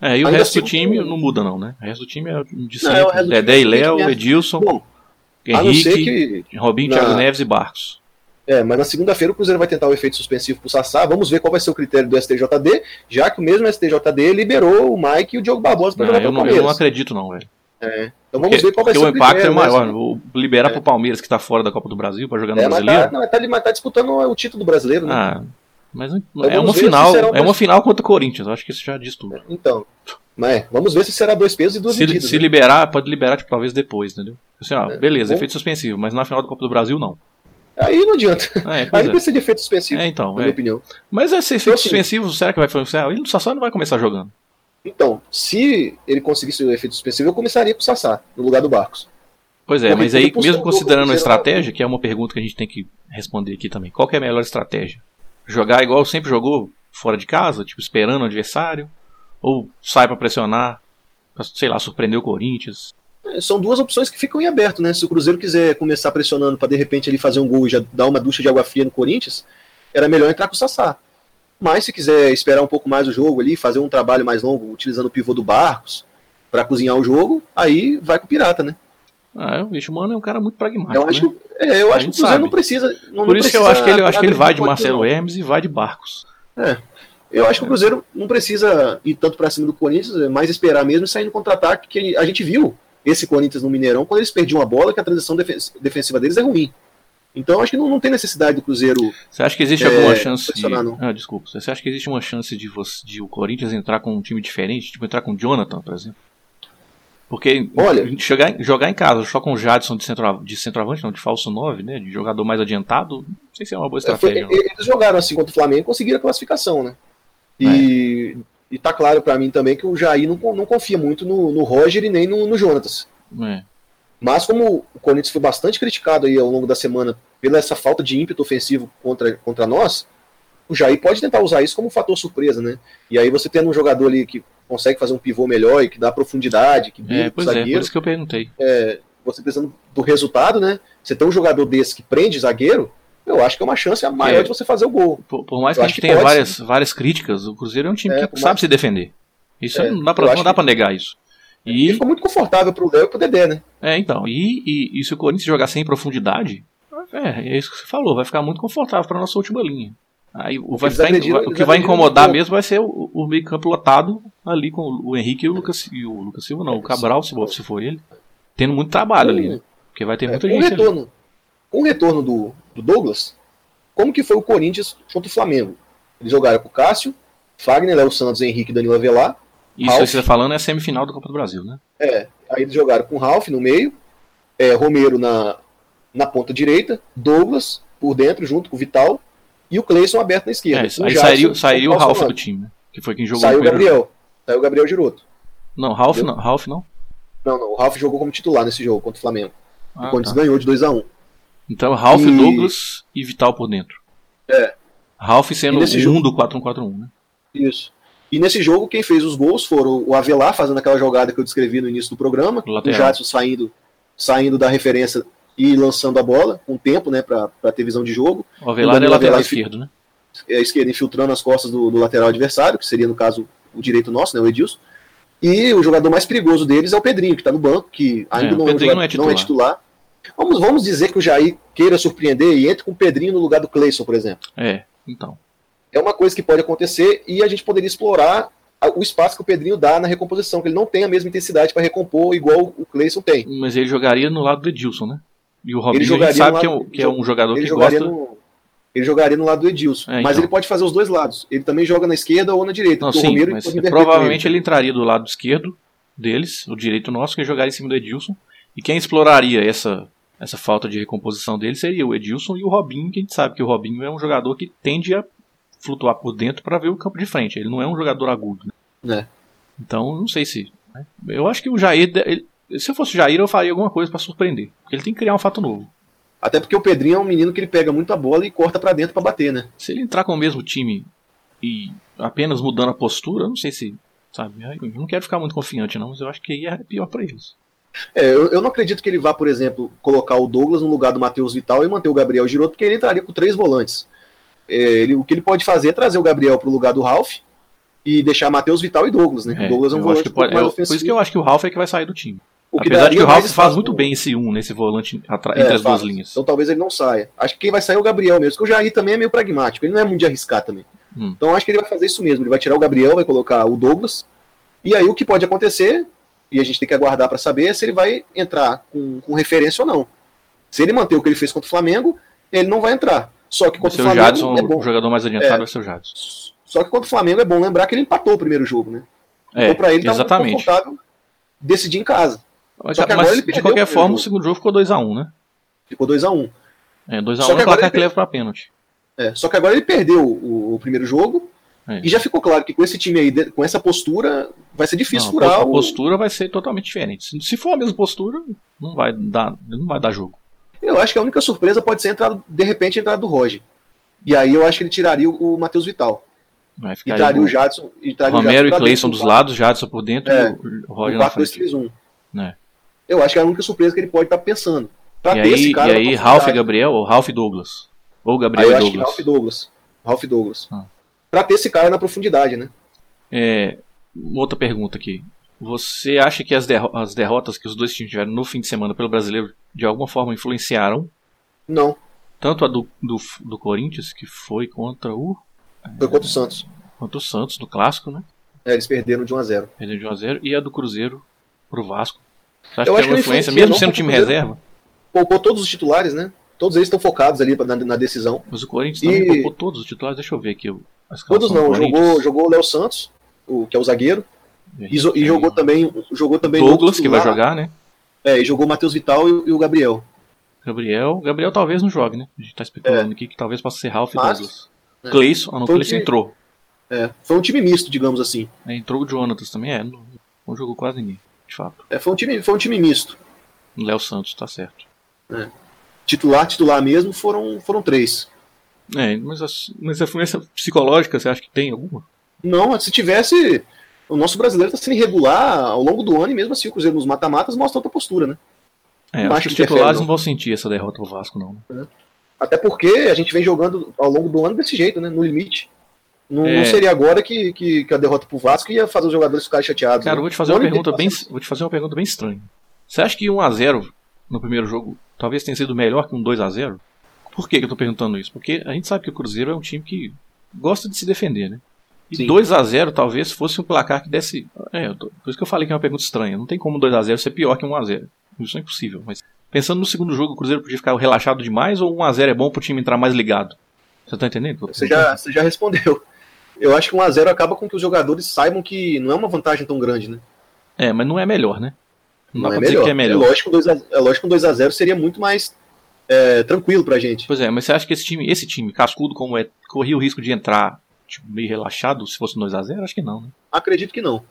É, e o Ainda resto do assim, time não muda não, né? O resto do time é de sempre. é, do Dedé e é Léo. Edilson, Bom, Henrique, que Robinho, na- Thiago Neves e Barcos. É, mas na segunda-feira o Cruzeiro vai tentar o efeito suspensivo pro Sassá. Vamos ver qual vai ser o critério do STJD, já que o mesmo STJD liberou o Mike e o Diogo Barbosa para jogar eu, pelo não, eu Palmeiras. não acredito não, velho. Então vamos Porque, ver qual vai ser o o impacto é critério, né? maior. O liberar É. pro Palmeiras que tá fora da Copa do Brasil pra jogar no É, mas Brasileiro. tá, não, tá, mas tá disputando o título brasileiro, né? Ah, mas Então é uma final, um é uma final contra o Corinthians. Acho que isso já diz tudo. Então, mas vamos ver se será dois pesos e duas Se, medidas. se né? liberar, pode liberar tipo, talvez depois, entendeu? Assim, ó, É, beleza, efeito suspensivo, mas na final da Copa do Brasil não. Aí não adianta. É, Aí é. precisa de efeito suspensivo, É, então, na minha é. opinião. Mas esse efeito Então, assim- suspensivo, será que vai funcionar? Ele só só não vai começar jogando. Então, se ele conseguisse o efeito suspensivo, eu começaria com o Sassá, no lugar do Barcos. Pois é, Porque mas aí, mesmo considerando a estratégia, que é uma pergunta que a gente tem que responder aqui também, qual que é a melhor estratégia? Jogar igual sempre jogou, fora de casa, tipo, esperando o adversário? Ou sai pra pressionar, pra, sei lá, surpreender o Corinthians? É, São duas opções que ficam em aberto, né? Se o Cruzeiro quiser começar pressionando para de repente ele fazer um gol e já dar uma ducha de água fria no Corinthians, era melhor entrar com o Sassá. Mas se quiser esperar um pouco mais o jogo ali, fazer um trabalho mais longo, utilizando o pivô do Barcos para cozinhar o jogo, aí vai com o Pirata, né? Ah, o bicho, mano, é um cara muito pragmático. Eu acho, né? que- é, eu acho que o Cruzeiro sabe. não precisa. Não, Por isso que eu acho que ele, acho que ele vai de Marcelo. Hermes e vai de Barcos. Eu acho que o Cruzeiro não precisa ir tanto para cima do Corinthians, é mais esperar mesmo e sair no contra-ataque, que a gente viu esse Corinthians no Mineirão, quando eles perdiam a bola, que a transição defen- defensiva deles é ruim. Então acho que não, não tem necessidade do Cruzeiro. Você acha que existe É, alguma chance de. Ah, desculpa. Você acha que existe uma chance de, você, de o Corinthians entrar com um time diferente? Tipo, entrar com o Jonathan, por exemplo? Porque Olha- em- jogar em casa só com o Jadson de, centro, de centroavante, não, de falso 9, né? De jogador mais adiantado, não sei se é uma boa Foi- estratégia. não. eles jogaram assim contra o Flamengo e conseguiram a classificação, né? E, e tá claro para mim também que o Jair não, não confia muito no, no Roger e nem no, no Jonatas. É. Mas como o Corinthians foi bastante criticado aí ao longo da semana pela essa falta de ímpeto ofensivo contra, contra nós, o Jair pode tentar usar isso como um fator surpresa, né? E aí você tendo um jogador ali que consegue fazer um pivô melhor e que dá profundidade, que É, briga o pois é, por zagueiro, isso que eu perguntei. você precisando do resultado, né? Você tem um jogador desse que prende zagueiro, eu acho que é uma chance maior É. de você fazer o gol. Por, por mais Eu que a gente que tenha pode, várias, várias críticas, o Cruzeiro é um time É, que sabe mais- se defender. Isso É, não dá pra, não dá que- pra negar isso. E E, ficou muito confortável pro Léo e pro Dedé, né? é, então, e, e, e se o Corinthians jogar sem profundidade, é, é isso que você falou, vai ficar muito confortável pra nossa última linha. Aí o, vai ficar- o que vai incomodar mesmo vai ser o, o meio campo lotado ali com o Henrique e o Lucas, e o Lucas Silva, não, o Cabral, se for, ele, tendo muito trabalho ali, né? Porque vai ter É, muita o gente retorno, com o retorno do, do Douglas, como que foi o Corinthians contra o Flamengo? Eles jogaram com o Cássio, Fagner, Léo Santos, Henrique e Danilo Avelar. Isso Ralf. que você tá falando é a semifinal da Copa do Brasil, né? É, aí eles jogaram com o Ralf no meio, é, Romero na, na ponta direita, Douglas por dentro, junto com o Vital, e o Cleison aberto na esquerda. É, aí Jadson, saiu, saiu o Ralf do time, né? Que foi quem jogou Saiu o primeiro jogo. Gabriel. Saiu o Gabriel Giroto. Não, Ralf Entendeu? não, Ralf não. Não, não, o Ralf jogou como titular nesse jogo contra o Flamengo. Ah, o Corinthians tá. ganhou de 2 a 1 Então, Ralph, E- Douglas e Vital por dentro. É. Ralph sendo o jogo- 1 do 4-1-4-1, né? Isso. E nesse jogo, quem fez os gols foram o Avelar, fazendo aquela jogada que eu descrevi no início do programa, Do o lateral. Jadson saindo, saindo da referência e lançando a bola, com tempo, né, pra, pra ter visão de jogo. O Avelar é lateral Avelar esquerdo, né? a esquerda infiltrando as costas do, do lateral adversário, que seria, no caso, o direito nosso, né, o Edilson. E o jogador mais perigoso deles é o Pedrinho, que está no banco, que ainda É, o não, é um não é titular. Vamos, vamos dizer que o Jair queira surpreender e entre com o Pedrinho no lugar do Cleison, por exemplo. É, então. É uma coisa que pode acontecer e a gente poderia explorar o espaço que o Pedrinho dá na recomposição, que ele não tem a mesma intensidade para recompor igual o Cleison tem. Mas ele jogaria no lado do Edilson, né? E o Robinho sabe no que é, lado- um, que é um jogador Ele que gosta. no, ele jogaria no lado do Edilson. É, Mas então. ele pode fazer os dois lados. Ele também joga na esquerda ou na direita. Não, sim, mas provavelmente ele. entraria do lado esquerdo deles, o direito nosso, que jogaria em cima do Edilson. E quem exploraria essa, essa falta de recomposição dele seria o Edilson e o Robinho, que a gente sabe que o Robinho é um jogador que tende a flutuar por dentro para ver o campo de frente. Ele não é um jogador agudo. né? É. Então, não sei se. né? Eu acho que o Jair. ele- se eu fosse o Jair, eu faria alguma coisa para surpreender. Porque ele tem que criar um fato novo. Até porque o Pedrinho é um menino que ele pega muito a bola e corta pra dentro pra bater, né? Se ele entrar com o mesmo time e apenas mudando a postura, eu não sei se. Sabe? Eu não quero ficar muito confiante, não, mas eu acho que aí é pior para eles. É, eu, eu não acredito que ele vá, por exemplo, colocar o Douglas no lugar do Matheus Vital e manter o Gabriel Giroto, porque ele entraria com três volantes. É, ele- o que ele pode fazer é trazer o Gabriel pro lugar do Ralph e deixar Matheus Vital e Douglas, né? É, o Douglas é um volante que um pode- mais eu- por isso que eu acho que o Ralf é que vai sair do time. o que Apesar de que o Ralf faz muito bem esse 1 nesse volante É, entre as duas faz. linhas. Então talvez ele não saia. Acho que quem vai sair é o Gabriel mesmo, porque o Jair também é meio pragmático. Ele não é muito de arriscar também. Hum. Então acho que ele vai fazer isso mesmo. Ele vai tirar o Gabriel, vai colocar o Douglas. E aí o que pode acontecer, e a gente tem que aguardar para saber, se ele vai entrar com, com referência ou não. Se ele manter o que ele fez contra o Flamengo, ele não vai entrar. Só que contra o o Flamengo Jadson, é bom. o jogador mais adiantado É. vai ser o Jadson. Só que contra o Flamengo é bom lembrar que ele empatou o primeiro jogo, né? É, então pra ele tá exatamente. confortável decidir em casa. Mas, Só que mas, agora ele de qualquer o forma, o jogo. segundo jogo ficou 2x1, né? Ficou 2 a 1 É, 2x1 Só é que o agora placar ele que leva pra pênalti. É, só que agora ele perdeu o, o primeiro jogo É. e já ficou claro que com esse time aí, com essa postura, vai ser difícil Não, furar a o. postura vai ser totalmente diferente. Se- for a mesma postura, não vai dar, não vai dar jogo. Eu acho que a única surpresa pode ser a entrada, de repente, a entrada do Roger. E aí eu acho que ele tiraria o, o Matheus Vital. Vai E ficar traria aí o Jadson. E traria o Romero Jadson e Cleison dos lados, Jadson por dentro É, e o Roger na 4 2 frente. 3 1 É. Eu acho que é a única surpresa que ele pode estar pensando. Pra E ter esse aí, cara e na aí. Ralph e Gabriel, ou Ralph e Douglas. Ou Aí Gabriel eu e acho que Douglas. Ralph Douglas. Ralph Douglas. Ah. Pra ter esse cara na profundidade, né? É, outra pergunta aqui. Você acha que as, derro- as derrotas que os dois times tiveram no fim de semana pelo brasileiro de alguma forma influenciaram Não. tanto a do, do, do Corinthians, que foi contra o, Foi contra o Santos. contra o Santos, do clássico, né? É, eles perderam de 1 a 0 Perdeu de 1 a 0 e a do Cruzeiro pro Vasco. Você acha Eu que tem uma influência, mesmo sendo time Cruzeiro- reserva? Poupou todos os titulares, né? Todos eles estão focados ali na, na decisão. Mas o Corinthians E- também poupou todos os titulares. Deixa eu ver aqui. Todos do não. Jogou, jogou o Léo Santos, o, que é o zagueiro. E, e jogou também, jogou também Douglas, que vai jogar, né? É, e jogou o Matheus Vital e, o- e o Gabriel. Gabriel. Gabriel talvez não jogue, né? A gente tá especulando aqui que talvez possa ser Ralph e É. Mas- Douglas. é. Cleison, ah não, Cleison que- entrou. É, foi um time misto, digamos assim. É, entrou o Jonatas também, é. Não, não jogou quase ninguém, de fato. É, foi, um time, foi um time misto. O Léo Santos, tá certo. Titular, titular mesmo, foram, foram três. É, mas a, mas a influência psicológica, você acha que tem alguma? Não, se tivesse. O nosso brasileiro está sendo irregular ao longo do ano e mesmo assim o Cruzeiro nos mata-matas mostra outra postura, né? É, acho que os interfere, titulares não. não vão sentir essa derrota pro Vasco, não. né? Até porque a gente vem jogando ao longo do ano desse jeito, né? No limite. Não, É. não seria agora que, que, que a derrota pro Vasco ia fazer os jogadores ficarem chateados. Cara, né? vou te fazer uma pergunta bem, vou te fazer uma pergunta bem estranha. Você acha que 1 a 0 no primeiro jogo talvez tenha sido melhor que um 2 a 0? Por que, eu tô perguntando isso? Porque a gente sabe que o Cruzeiro é um time que gosta de se defender, né? E Sim. 2 a 0 talvez fosse um placar que desse. É, tô- por isso que eu falei que é uma pergunta estranha. Não tem como 2 a 0 ser pior que 1 a 0 Isso é impossível. Mas pensando no segundo jogo, o Cruzeiro podia ficar relaxado demais ou 1 a 0 é bom pro time entrar mais ligado? Você tá entendendo? Você já, você já respondeu. Eu acho que 1x0 acaba com que os jogadores saibam que não é uma vantagem tão grande, né? É, mas não é melhor, né? Não, dá Não pra é dizer melhor. que é melhor. lógico que um 2x0 é lógico que um 2x0 seria muito mais é, tranquilo pra gente. Pois é, mas você acha que esse time, esse time, cascudo como é, corria o risco de entrar tipo, meio relaxado se fosse um 2x0? Acho que não, né? Acredito que não.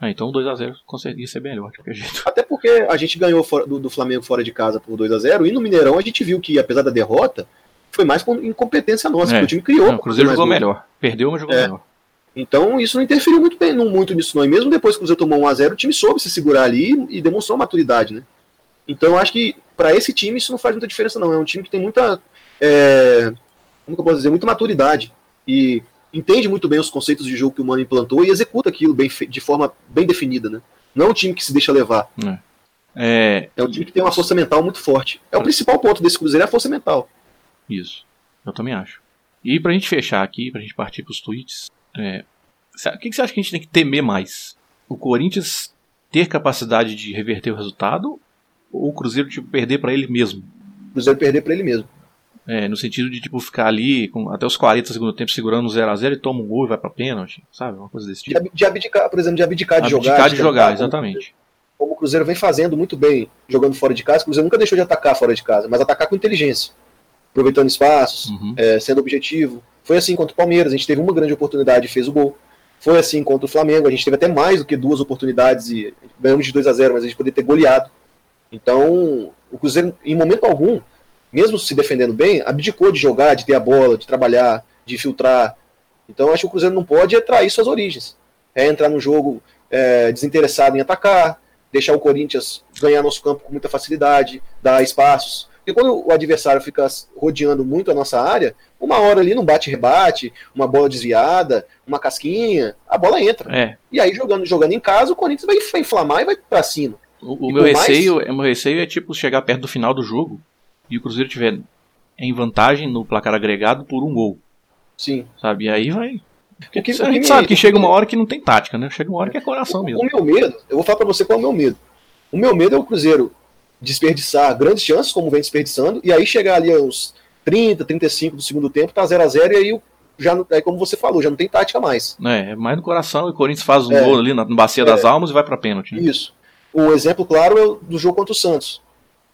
Ah, então 2x0 conseguia ser melhor, de qualquer jeito. Até porque a gente ganhou do, do Flamengo fora de casa por 2 a 0 e no Mineirão a gente viu que, apesar da derrota, foi mais por incompetência nossa, É. porque o time criou. Não, o Cruzeiro jogou melhor. Perdeu, mas jogou É. melhor. Então isso não interferiu muito bem, não, muito nisso não. E mesmo depois que o Cruzeiro tomou 1 a 0 o time soube se segurar ali e, e demonstrou maturidade, né? Então eu acho que para esse time isso não faz muita diferença não. É um time que tem muita, é, como que eu posso dizer, muita maturidade e entende muito bem os conceitos de jogo que o Mano implantou e executa aquilo bem, de forma bem definida, né? Não é um time que se deixa levar. É, É um time que tem uma força mental muito forte. É o principal ponto desse Cruzeiro, é a força mental. isso. Eu também acho. E pra gente fechar aqui, pra gente partir pros tweets, é, o que você acha que a gente tem que temer mais? O Corinthians ter capacidade de reverter o resultado ou o Cruzeiro tipo, perder pra ele mesmo? O Cruzeiro perder para ele mesmo. É, no sentido de tipo ficar ali com, até os 40 do segundo tempo segurando o 0x0 e toma um gol e vai pra pênalti, sabe? Uma coisa desse De, tipo. ab- de abdicar, por exemplo, de abdicar de Abdicar jogar. de jogar, exatamente. Como o Cruzeiro vem fazendo muito bem, jogando fora de casa, o Cruzeiro nunca deixou de atacar fora de casa, mas atacar com inteligência. Aproveitando espaços, Uhum. é, sendo objetivo. Foi assim contra o Palmeiras, a gente teve uma grande oportunidade e fez o gol. Foi assim contra o Flamengo, a gente teve até mais do que duas oportunidades e ganhamos de 2 a 0 mas a gente poderia ter goleado. Então, o Cruzeiro, em momento algum, mesmo se defendendo bem, abdicou de jogar, de ter a bola, de trabalhar, de filtrar. Então, eu acho que o Cruzeiro não pode é trair suas origens. É entrar no jogo é, desinteressado em atacar, deixar o Corinthians ganhar nosso campo com muita facilidade, dar espaços. Porque quando o adversário fica rodeando muito a nossa área, uma hora ali num bate-rebate, uma bola desviada, uma casquinha, a bola entra. É, E aí, jogando, jogando em casa, o Corinthians vai, inflamar e vai pra cima. O, o meu por mais- receio, o meu receio é tipo chegar perto do final do jogo e o Cruzeiro tiver em vantagem no placar agregado por um gol, Sim. sabe? E aí vai. O que- a o gente sabe que chega uma hora que não tem tática, né? Chega uma hora que é coração O mesmo. meu medo, eu vou falar pra você qual é o meu medo. O meu medo é o Cruzeiro desperdiçar grandes chances, como vem desperdiçando, e aí chegar ali aos 30, 35 do segundo tempo, tá 0 a 0 e aí o- já não- aí como você falou, já não tem tática mais. É, é mais no coração e o Corinthians faz um É. gol ali na na bacia das almas e vai pra pênalti. né? Isso. Um exemplo claro é o do jogo contra o Santos,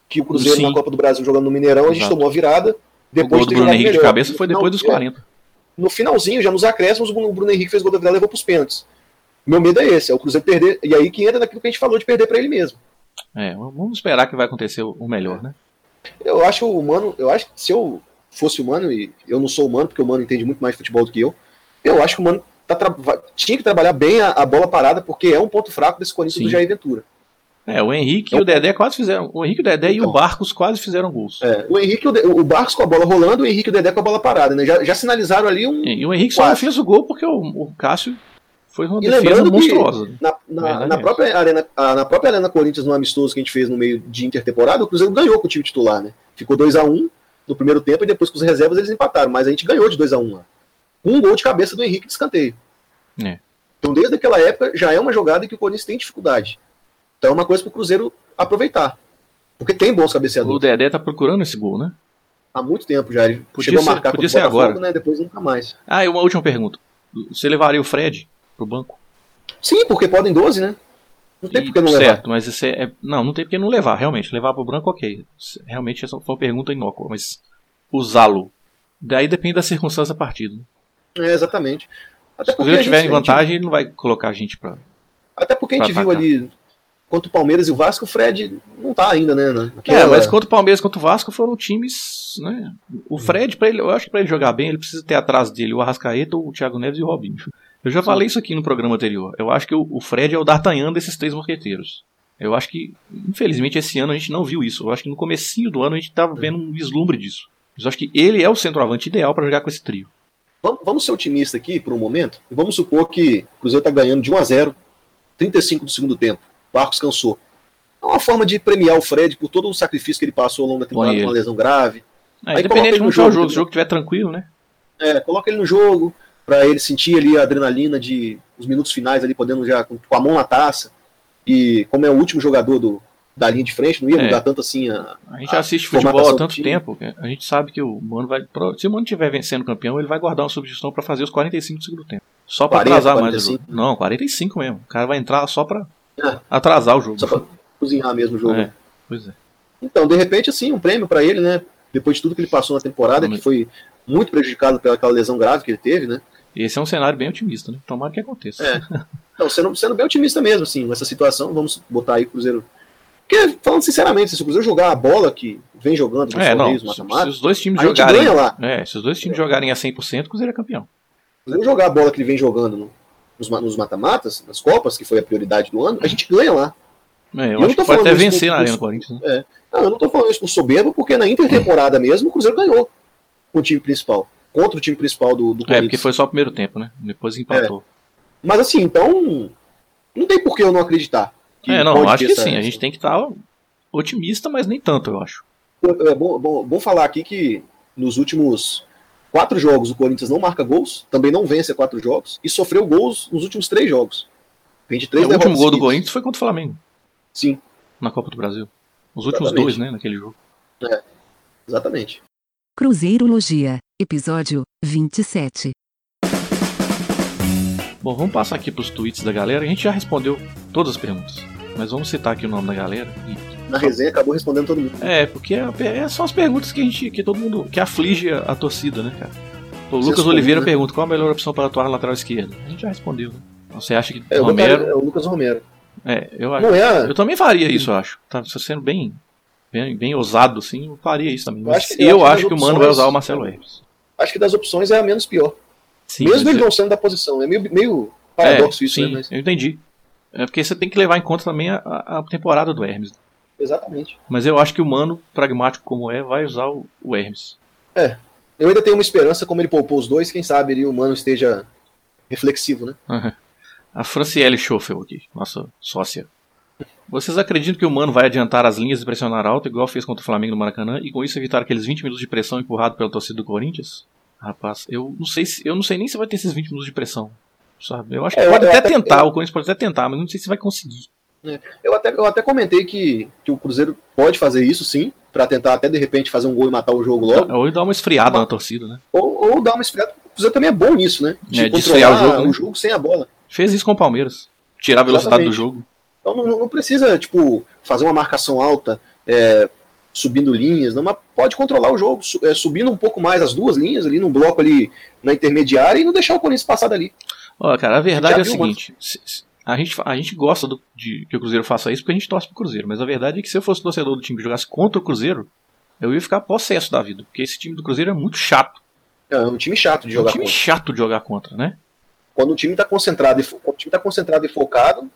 que o Cruzeiro Sim. na Copa do Brasil jogando no Mineirão, a gente tomou a virada, O depois gol de do Bruno Henrique de melhor. cabeça foi depois dos final- 40. No finalzinho, já nos acréscimos, o Bruno Henrique fez gol da virada e levou pros pênaltis. Meu medo é esse, é o Cruzeiro perder, e aí que entra naquilo que a gente falou de perder pra ele mesmo. É, vamos esperar que vai acontecer o o melhor, né? Eu acho o humano, eu acho que se eu fosse humano, e eu não sou humano, porque o humano entende muito mais de futebol do que eu, eu acho que o humano tá tinha que trabalhar bem a, a bola parada, porque é um ponto fraco desse Corinthians Sim. do Jair Ventura. É, o Henrique e o Dedé quase fizeram. O Henrique, o Dedé e o Então. Barcos quase fizeram gols. É, o Henrique, o, De- o Barcos com a bola rolando, o Henrique e o Dedé com a bola parada, né? Já, já sinalizaram ali um. E o Henrique só não Quase. fez o gol porque o, o Cássio foi uma E defesa monstruosa. Na, na, na é própria arena, na própria Arena Corinthians, no amistoso que a gente fez no meio de intertemporada, o Cruzeiro ganhou com o time titular, né? Ficou 2 a 1 no primeiro tempo e depois com os reservas eles empataram, mas a gente ganhou de 2 a 1 lá. Um gol de cabeça do Henrique de escanteio. É. Então, desde aquela época, já é uma jogada que o Corinthians tem dificuldade. Então, é uma coisa para o Cruzeiro aproveitar. Porque tem bons O cabeceadores. Dedé tá procurando esse gol, né? Há muito tempo já. Ele Podia chegou ser- a marcar podia o ser Botafogo, agora. né? Depois nunca mais. Ah, e uma última pergunta. Você levaria o Fred pro banco? Sim, porque podem 12, né? Não tem E- por que não certo, levar. mas isso é, Não, não tem por que não levar, realmente. Levar pro branco, ok. Realmente essa foi uma pergunta inócua, mas usá-lo. Daí depende da circunstância da partida. né? É, exatamente. Até Se o estiver gente- em a gente- vantagem, ele não vai colocar a gente pra. Até porque a gente pra viu atacar. ali contra o Palmeiras e o Vasco, o Fred não tá ainda, né? É, naquela- mas contra o Palmeiras, contra o Vasco foram times, né? O Fred, pra ele, eu acho que pra ele jogar bem, ele precisa ter atrás dele o Arrascaeta, o Thiago Neves e o Robinho. Eu já falei isso aqui no programa anterior. Eu acho que o, o Fred é o D'Artagnan desses três mosqueteiros. Eu acho que, infelizmente, esse ano a gente não viu isso. Eu acho que no comecinho do ano a gente tava vendo um vislumbre disso. Mas eu acho que ele é o centroavante ideal pra jogar com esse trio. Vamos, ser otimistas aqui por um momento vamos supor que o Cruzeiro tá ganhando de 1 a 0 35 do segundo tempo. Barcos cansou. É uma forma de premiar o Fred por todo o sacrifício que ele passou ao longo da temporada com uma lesão grave. É, Aí independente ele de como no o jogo jogo, se o jogo estiver tranquilo, né? É, coloca ele no jogo para ele sentir ali a adrenalina de os minutos finais ali podendo já com, a mão na taça. E como é o último jogador do, da linha de frente, não ia É. mudar tanto assim a, A gente A assiste futebol há tanto tempo, a gente sabe que o Mano vai. Se o Mano estiver vencendo campeão, ele vai guardar uma substituição pra fazer os 45 do segundo tempo. Só pra 40, atrasar mais o 45. jogo. Não, 45 mesmo. O cara vai entrar só pra É. atrasar o jogo. só para cozinhar mesmo o jogo. É, pois é. Então, de repente, assim, um prêmio para ele, né? Depois de tudo que ele passou na temporada, Hum. que foi muito prejudicado pelaquela lesão grave que ele teve, né? Esse é um cenário bem otimista, né? Tomara que aconteça. É. Não, sendo, sendo bem otimista mesmo, assim, nessa situação, vamos botar aí o Cruzeiro. Porque, falando sinceramente, se o Cruzeiro jogar a bola que vem jogando no É, não. Se, se os dois times jogarem. ganha lá. É, se os dois times jogarem a 100%, o Cruzeiro é campeão. O Cruzeiro jogar a bola que ele vem jogando no- nos, ma- nos mata-matas, nas Copas, que foi a prioridade do ano, a gente ganha lá. É, eu Eu não tô até falando isso vencer na Arena por- Corinthians. Né? Não, eu não tô falando isso por soberba, porque na intertemporada mesmo o Cruzeiro ganhou com o time principal. Contra o time principal do, do É, Corinthians. porque foi só o primeiro tempo, né? Depois empatou. Mas assim, então. Não tem por que eu não acreditar. É, não, acho que essa- sim. A gente tem que estar otimista, mas nem tanto, eu acho. É bom, bom, bom falar aqui que nos últimos quatro jogos o Corinthians não marca gols, também não vence a quatro jogos, e sofreu gols nos últimos três jogos. 23 É, o último gol do. Corinthians foi contra o Flamengo, Sim, na Copa do Brasil. Os últimos Exatamente. dois, né, naquele jogo. exatamente. Cruzeirologia, episódio 27. Bom, vamos passar aqui pros tweets da galera. A gente já respondeu todas as perguntas. Mas vamos citar aqui o nome da galera. E- Na resenha acabou respondendo todo mundo. É, porque é, é- são as perguntas que a gente. que todo mundo. que aflige a, a torcida, né, cara? O Lucas respondem, Oliveira né? pergunta qual a melhor opção para atuar na lateral esquerda. A gente já respondeu, né? Você acha que É, o, Romero. Lucas, é o Lucas Romero. É, eu acho. Não é a- Eu também faria isso, eu acho. Tá sendo bem, bem, bem ousado, assim, eu faria isso também. Eu acho que- eu, eu acho que acho das que o Mano vai usar o Marcelo Hermes. Acho que das opções é a menos pior. Sim, Mesmo ele não sendo da posição. É meio, meio paradoxo é, isso, sim, né? Mas, eu entendi. É porque você tem que levar em conta também a, a- a temporada do Hermes. Exatamente. Mas eu acho que o Mano, pragmático como é, vai usar o, o Hermes. Eu ainda tenho uma esperança, como ele poupou os dois, quem sabe ele, o Mano esteja reflexivo, né? A Franciele Schoffel aqui, nossa sócia. Vocês acreditam que o Mano vai adiantar as linhas e pressionar alto, igual fez contra o Flamengo no Maracanã, e com isso evitar aqueles 20 minutos de pressão empurrado pela torcida do Corinthians? Rapaz, eu não sei se, eu não sei nem se vai ter esses 20 minutos de pressão. Sabe? Eu acho que É, pode até- tentar, eu- o Corinthians pode até tentar, mas não sei se vai conseguir. Eu até, eu até comentei que, que o Cruzeiro pode fazer isso, sim, pra tentar até de repente fazer um gol e matar o jogo logo. Ou dar uma esfriada Uma- na torcida, né? Ou, ou dar uma esfriada. O Cruzeiro também é bom nisso, né? É, de esfriar o jogo, né? o jogo sem a bola. Fez isso com o Palmeiras. Tirar a velocidade Exatamente. do jogo. Então não, não precisa, tipo, fazer uma marcação alta, é, subindo linhas, não, mas pode controlar o jogo, é, subindo um pouco mais as duas linhas ali, num bloco ali na intermediária e não deixar o Corinthians passar dali. Olha, cara, a verdade Já é a seguinte: se- se- a gente, a gente gosta do- de que o Cruzeiro faça isso porque a gente torce pro Cruzeiro, mas a verdade é que se eu fosse torcedor do time que jogasse contra o Cruzeiro, eu ia ficar possesso da vida, porque esse time do Cruzeiro é muito chato. É um time chato de É um jogar time contra. chato de jogar contra, né? Quando o time tá concentrado e, o time tá concentrado e focado,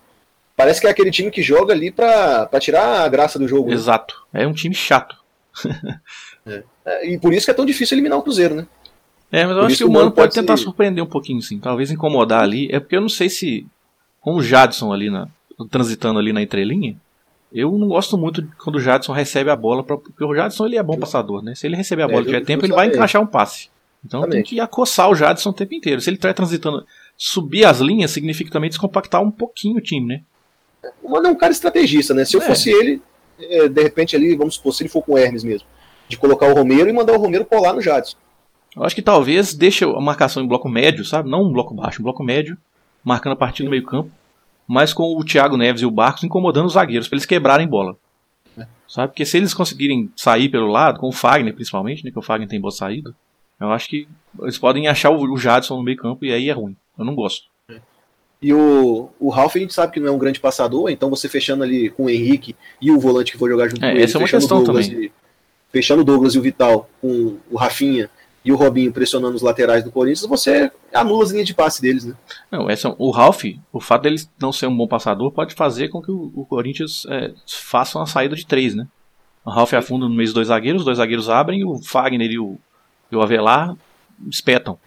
parece que é aquele time que joga ali pra, pra tirar a graça do jogo. né? Exato. É um time chato. [LAUGHS] É, e por isso que é tão difícil eliminar o Cruzeiro, né? É, mas eu Por acho que o Mano pode pode tentar surpreender um pouquinho, sim. Talvez incomodar ali. É porque eu não sei se. Com o Jadson ali na. transitando ali na entrelinha. Eu não gosto muito quando o Jadson recebe a bola, pra- porque o Jadson ele é bom passador, né? Se ele receber a É, bola e tiver tempo, ele vai encaixar um passe. Então tem Exatamente. que acossar o Jadson o tempo inteiro. Se ele estiver transitando, subir as linhas significa também descompactar um pouquinho o time, né? O Mano é um cara estrategista, né? Se eu É. fosse ele, é, de repente ali, vamos supor, se ele for com o Hermes mesmo, de colocar o Romero e mandar o Romero colar no Jadson. Eu acho que talvez deixe a marcação em bloco médio, sabe? Não um bloco baixo, um bloco médio, marcando a partir do meio campo, mas com o Thiago Neves e o Barcos incomodando os zagueiros, para eles quebrarem bola. É. Sabe? Porque se eles conseguirem sair pelo lado, com o Fagner principalmente, né? Que o Fagner tem boa saída, eu acho que eles podem achar o, Jadson no meio campo e aí é ruim. Eu não gosto. E o, o Ralf a gente sabe que não é um grande passador, então você fechando ali com o Henrique e o volante que for jogar junto É, com ele, essa é uma questão Douglas também. E, fechando o Douglas e o Vital com o Rafinha e o Robinho pressionando os laterais do Corinthians, você anula as linhas de passe deles, né? Não, essa, o Ralph, o fato dele não ser um bom passador pode fazer com que o, o Corinthians é, faça uma saída de três, né? O Ralph afunda no meio dos dois zagueiros, os dois zagueiros abrem o Fagner e o, e o Avelar espetam.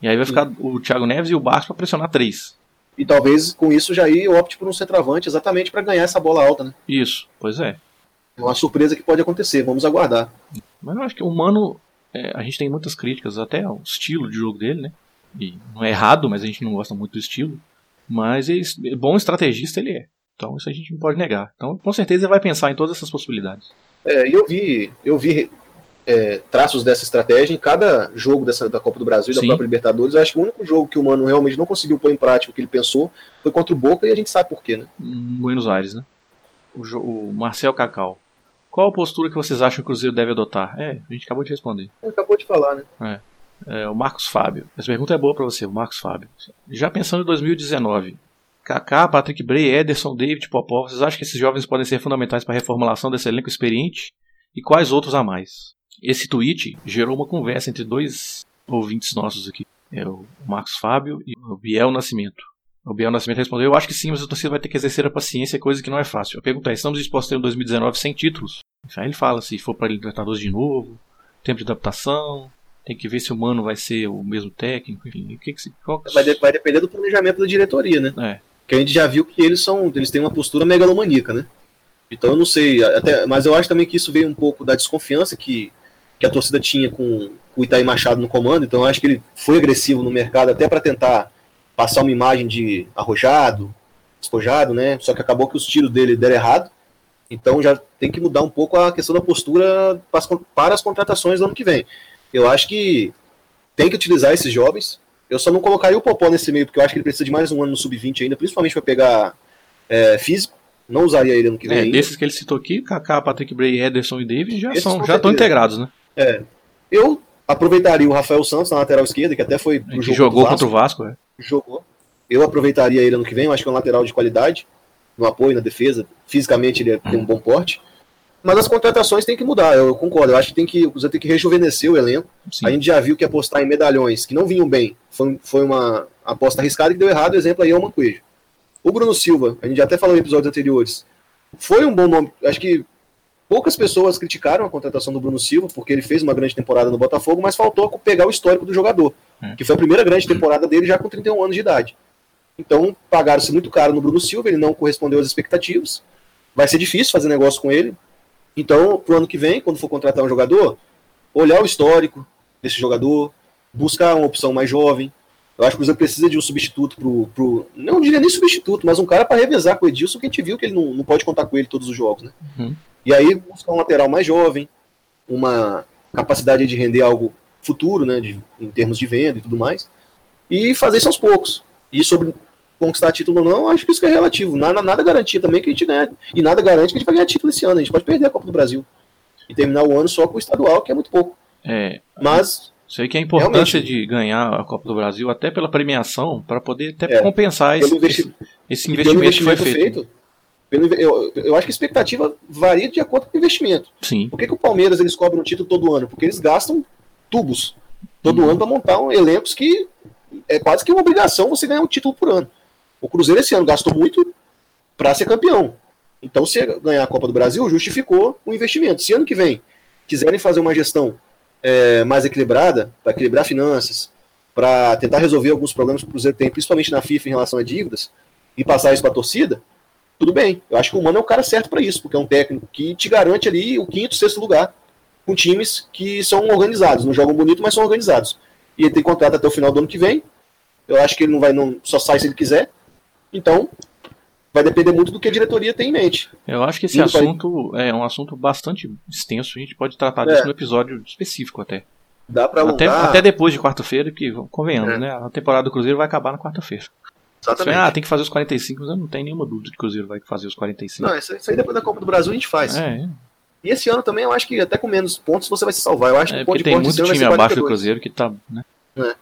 E aí vai ficar o Thiago Neves e o Barcos para pressionar três. E talvez com isso já aí opte por um centroavante exatamente para ganhar essa bola alta, né? Isso, pois é. É uma surpresa que pode acontecer, vamos aguardar. Mas eu acho que o Mano, é, a gente tem muitas críticas até ao estilo de jogo dele, né? E não é errado, mas a gente não gosta muito do estilo. Mas ele, bom estrategista ele é. Então isso a gente não pode negar. Então com certeza ele vai pensar em todas essas possibilidades. É, eu vi, eu vi é, traços dessa estratégia em cada jogo dessa, da Copa do Brasil e da Sim. própria Libertadores. Eu acho que o único jogo que o Mano realmente não conseguiu pôr em prática o que ele pensou foi contra o Boca e a gente sabe por quê, né? em Buenos Aires, né? O, o Marcel Cacau. Qual a postura que vocês acham que o Cruzeiro deve adotar? É, a gente acabou de responder. Acabou de falar, né? É, o Marcos Fábio. Essa pergunta é boa para você, o Marcos Fábio. Já pensando em 2019, Kaká, Patrick Bray, Ederson, David, Popov, vocês acham que esses jovens podem ser fundamentais para a reformulação desse elenco experiente? E quais outros a mais? Esse tweet gerou uma conversa entre dois ouvintes nossos aqui. É o Marcos Fábio e o Biel Nascimento. O Biel Nascimento respondeu: Eu acho que sim, mas a torcida vai ter que exercer a paciência, coisa que não é fácil. A pergunta é: estamos dispostos a ter um 2019 sem títulos? Aí ele fala: se for para Libertadores de novo, tempo de adaptação, tem que ver se o Mano vai ser o mesmo técnico, enfim. O que que, qual... vai, de, vai depender do planejamento da diretoria, né? É. Que a gente já viu que eles são, eles têm uma postura megalomaníaca, né? Então eu não sei, até, mas eu acho também que isso veio um pouco da desconfiança que, que a torcida tinha com, com o Itaí Machado no comando. Então eu acho que ele foi agressivo no mercado até para tentar passar uma imagem de arrojado, despojado, né? Só que acabou que os tiros dele deram errado. Então já tem que mudar um pouco a questão da postura para as contratações do ano que vem. Eu acho que tem que utilizar esses jovens. Eu só não colocaria o Popó nesse meio, porque eu acho que ele precisa de mais um ano no sub-20 ainda, principalmente para pegar é, físico. Não usaria ele ano que vem. É, desses que ele citou aqui, Kaká, Patrick Bray, Ederson e David já são, já estão integrados, né? É. Eu aproveitaria o Rafael Santos na lateral esquerda, que até foi que jogo jogou contra o Vasco, é jogou. Eu aproveitaria ele ano que vem, eu acho que é um lateral de qualidade, no apoio, na defesa. Fisicamente ele tem um bom porte. Mas as contratações tem que mudar, eu concordo. Eu acho que tem que, você tem que rejuvenescer o elenco. Sim. A gente já viu que apostar em medalhões que não vinham bem foi, foi uma aposta arriscada que deu errado. O exemplo aí é o Manquejo. O Bruno Silva, a gente já até falou em episódios anteriores, foi um bom nome. Acho que poucas pessoas criticaram a contratação do Bruno Silva, porque ele fez uma grande temporada no Botafogo, mas faltou pegar o histórico do jogador. É. que foi a primeira grande temporada dele já com 31 anos de idade. Então, pagaram-se muito caro no Bruno Silva, ele não correspondeu às expectativas. Vai ser difícil fazer negócio com ele. Então, pro ano que vem, quando for contratar um jogador, olhar o histórico desse jogador, buscar uma opção mais jovem. Eu acho que o Cruzeiro precisa de um substituto pro, pro. Não diria nem substituto, mas um cara para revezar com o Edilson, que a gente viu que ele não, não pode contar com ele todos os jogos, né? Uhum. E aí buscar um lateral mais jovem, uma capacidade de render algo futuro, né, de, em termos de venda e tudo mais, e fazer isso aos poucos. E sobre conquistar título ou não, acho que isso é relativo. Nada, nada garantia também que a gente ganha. E nada garante que a gente vai ganhar título esse ano. A gente pode perder a Copa do Brasil. E terminar o ano só com o estadual, que é muito pouco. É. Mas. Sei que é a importância de ganhar a Copa do Brasil, até pela premiação, para poder até é, compensar esse, investi esse, investimento, investimento, que foi feito. feito eu, eu, acho que a expectativa varia de acordo com o investimento. Sim. Por que, que o Palmeiras eles cobram o título todo ano? Porque eles gastam tubos todo uhum. ano para montar um, elencos que é quase que uma obrigação você ganhar um título por ano. O Cruzeiro esse ano gastou muito para ser campeão. Então, se ganhar a Copa do Brasil, justificou o investimento. Se ano que vem quiserem fazer uma gestão é, mais equilibrada, para equilibrar finanças, para tentar resolver alguns problemas que o Cruzeiro tem, principalmente na FIFA em relação a dívidas, e passar isso para a torcida, tudo bem. Eu acho que o Mano é o cara certo para isso, porque é um técnico que te garante ali o quinto, sexto lugar com times que são organizados, não jogam bonito, mas são organizados. E ele tem contrato até o final do ano que vem. Eu acho que ele não vai, não só sai se ele quiser. Então, vai depender muito do que a diretoria tem em mente. Eu acho que esse assunto vai... é um assunto bastante extenso. A gente pode tratar disso é. no episódio específico até. Dá pra até, até depois de quarta-feira, que convenhamos, é. né? A temporada do Cruzeiro vai acabar na quarta-feira. Exatamente. Ah, tem que fazer os 45, mas eu não tenho nenhuma dúvida de que o Cruzeiro vai fazer os 45. Não, isso aí depois da Copa do Brasil a gente faz. É, é. E esse ano também eu acho que até com menos pontos você vai se salvar. Eu acho é, que de tem muito time abaixo do Cruzeiro que tá, né? É.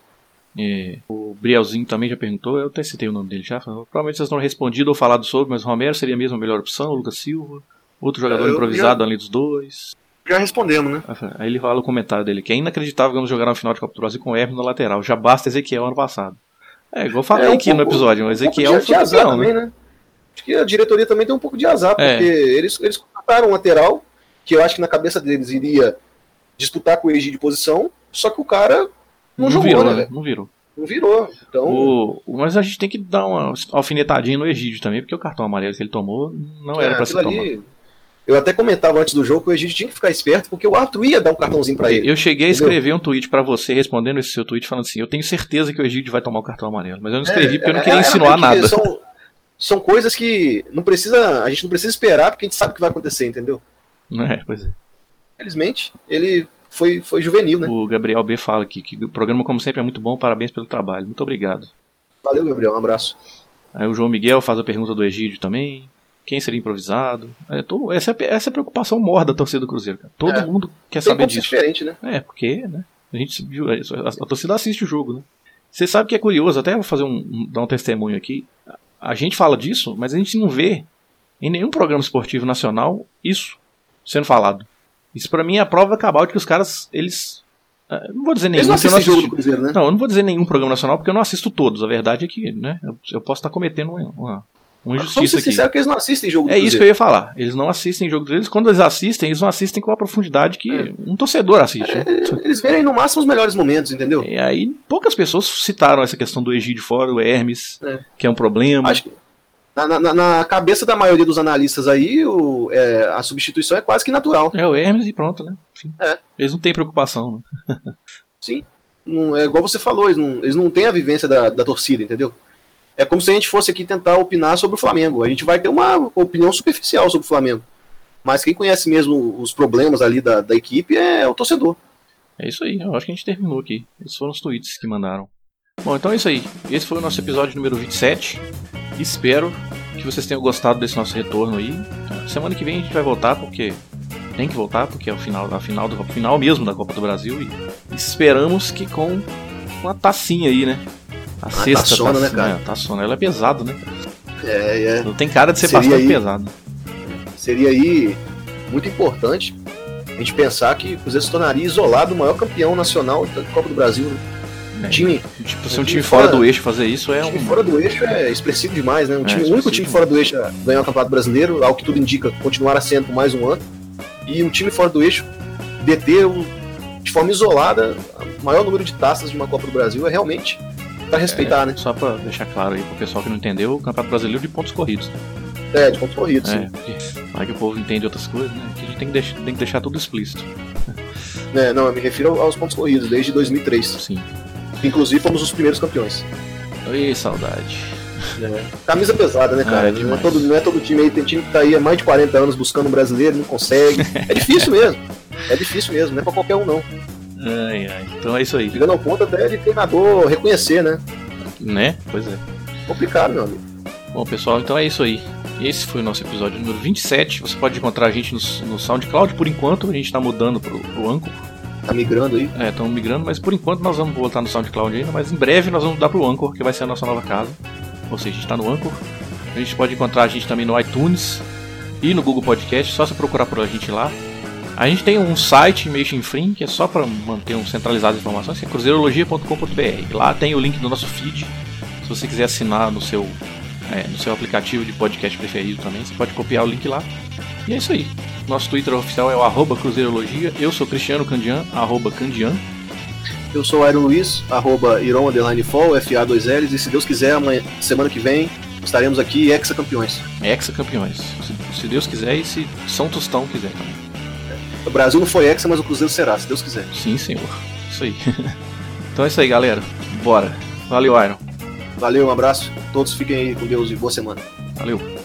E o Brielzinho também já perguntou, eu até citei o nome dele já. Provavelmente vocês não respondido ou falado sobre, mas o Romero seria mesmo a melhor opção, o Lucas Silva, outro jogador é, improvisado já, além dos dois. Já respondemos, né? Aí ele fala o comentário dele, que é inacreditável que vamos jogar na final de Copa do Brasil com o Hermes na lateral. Já basta Ezequiel ano passado. É, igual eu falei é, um aqui pouco, no episódio, o Ezequiel um foi azar né? também, né? Acho que a diretoria também tem um pouco de azar, é. porque eles, eles contrataram um lateral que eu acho que na cabeça deles iria disputar com o Egídio de posição, só que o cara não, não jogou, virou, né? Não virou. Não virou. Então... O, mas a gente tem que dar uma alfinetadinha no Egídio também, porque o cartão amarelo que ele tomou não é, era para ser tomado. Eu até comentava antes do jogo que o Egídio tinha que ficar esperto, porque o Arthur ia dar um cartãozinho para ele. Eu cheguei a escrever um tweet para você, respondendo esse seu tweet, falando assim: eu tenho certeza que o Egídio vai tomar o cartão amarelo. Mas eu não escrevi é, porque eu não é, queria é, insinuar nada. São, são coisas que não precisa, a gente não precisa esperar, porque a gente sabe o que vai acontecer, entendeu? É, pois é. Felizmente, ele foi, foi juvenil, né? O Gabriel B fala aqui que o programa, como sempre, é muito bom. Parabéns pelo trabalho. Muito obrigado. Valeu, Gabriel. Um abraço. Aí o João Miguel faz a pergunta do Egídio também. Quem seria improvisado? É, essa, é, essa é a preocupação maior da torcida do Cruzeiro. Cara. Todo é. mundo quer saber disso. diferente, né? É, porque, né? A gente a, a torcida assiste o jogo, né? Você sabe que é curioso, até vou fazer um, um, dar um testemunho aqui. A gente fala disso, mas a gente não vê em nenhum programa esportivo nacional isso sendo falado. Isso para mim é a prova cabal de que os caras, eles uh, não vou dizer nenhum, não assistem jogo do Cruzeiro, né? Não, eu não vou dizer nenhum programa nacional porque eu não assisto todos. A verdade é que, né, eu, eu posso estar cometendo uma, uma, uma injustiça Vamos ser sincero que eles não assistem jogo do É Cruzeiro. isso que eu ia falar. Eles não assistem jogo deles. Quando eles assistem, eles não assistem com a profundidade que é. um torcedor assiste. É, eles verem no máximo os melhores momentos, entendeu? E aí poucas pessoas citaram essa questão do Egídio fora, o Hermes, é. que é um problema. Acho que na, na, na, cabeça da maioria dos analistas aí, o, é, a substituição é quase que natural. É o Hermes e pronto, né? É. Eles não têm preocupação. Né? Sim. Não, é igual você falou, eles não, eles não têm a vivência da, da torcida, entendeu? É como se a gente fosse aqui tentar opinar sobre o Flamengo. A gente vai ter uma opinião superficial sobre o Flamengo. Mas quem conhece mesmo os problemas ali da, da equipe é o torcedor. É isso aí, eu acho que a gente terminou aqui. Esses foram os tweets que mandaram. Bom, então é isso aí. Esse foi o nosso episódio número 27. Espero que vocês tenham gostado desse nosso retorno aí. Semana que vem a gente vai voltar porque tem que voltar porque é o final, final do final mesmo da Copa do Brasil e esperamos que com uma tacinha aí, né? A ah, sexta taçona, taça, né, cara? É, taçona, ela é pesado, né? É, é. Não tem cara de ser seria bastante aí, pesado. Seria aí muito importante a gente pensar que o Cruzeiro se tornaria isolado o maior campeão nacional da Copa do Brasil, né? É, time, tipo, se um time fora, fora, do eixo fazer isso é um. time fora do eixo é expressivo demais, né? Um time, é, o único time fora do eixo a ganhar o Campeonato Brasileiro, ao que tudo indica, continuar sendo por mais um ano. E um time fora do eixo deter um, de forma isolada o maior número de taças de uma Copa do Brasil é realmente para respeitar, é, né? Só para deixar claro aí pro pessoal que não entendeu, o Campeonato Brasileiro de pontos corridos. É, de pontos corridos. É, para que o povo entende outras coisas, né? Que a gente tem que, deixar, tem que deixar tudo explícito. É, não, eu me refiro aos pontos corridos, desde 2003. Sim. Inclusive fomos os primeiros campeões. Oi, saudade. É. Camisa pesada, né, cara? Ah, é não, é todo, não é todo time aí, tem time que tá aí há mais de 40 anos buscando um brasileiro, não consegue. [LAUGHS] É difícil mesmo. É difícil mesmo, não é pra qualquer um, não. Ai, ai. Então é isso aí. Chegando ao ponto até de treinador reconhecer, né? Né? Pois é. Complicado, meu amigo. Bom, pessoal, então é isso aí. Esse foi o nosso episódio número 27. Você pode encontrar a gente no, no SoundCloud por enquanto. A gente tá mudando pro, pro Anchor Tá migrando aí? É, estamos migrando, mas por enquanto nós vamos voltar no SoundCloud ainda, mas em breve nós vamos mudar pro Anchor, que vai ser a nossa nova casa. Ou seja, a gente está no Anchor. A gente pode encontrar a gente também no iTunes e no Google Podcast, só se procurar por a gente lá. A gente tem um site meio chinfrim, que é só para manter um centralizado as informações, que é cruzeirologia.com.br. Lá tem o link do nosso feed. Se você quiser assinar no seu, é, no seu aplicativo de podcast preferido também, você pode copiar o link lá. E é isso aí. Nosso Twitter oficial é o arroba Cruzeirologia. Eu sou Cristiano Candian, arroba Candian. Eu sou o Iron Luiz, arroba Iron Underline Fall, FA2Ls. E se Deus quiser, amanhã, semana que vem, estaremos aqui ex-campeões. Ex-campeões. Se, se, Deus quiser e se São Tostão quiser também. O Brasil não foi ex, mas o Cruzeiro será, se Deus quiser. Sim, senhor. Isso aí. [LAUGHS] então é isso aí, galera. Bora. Valeu, Iron. Valeu, um abraço. Todos fiquem aí com Deus e boa semana. Valeu.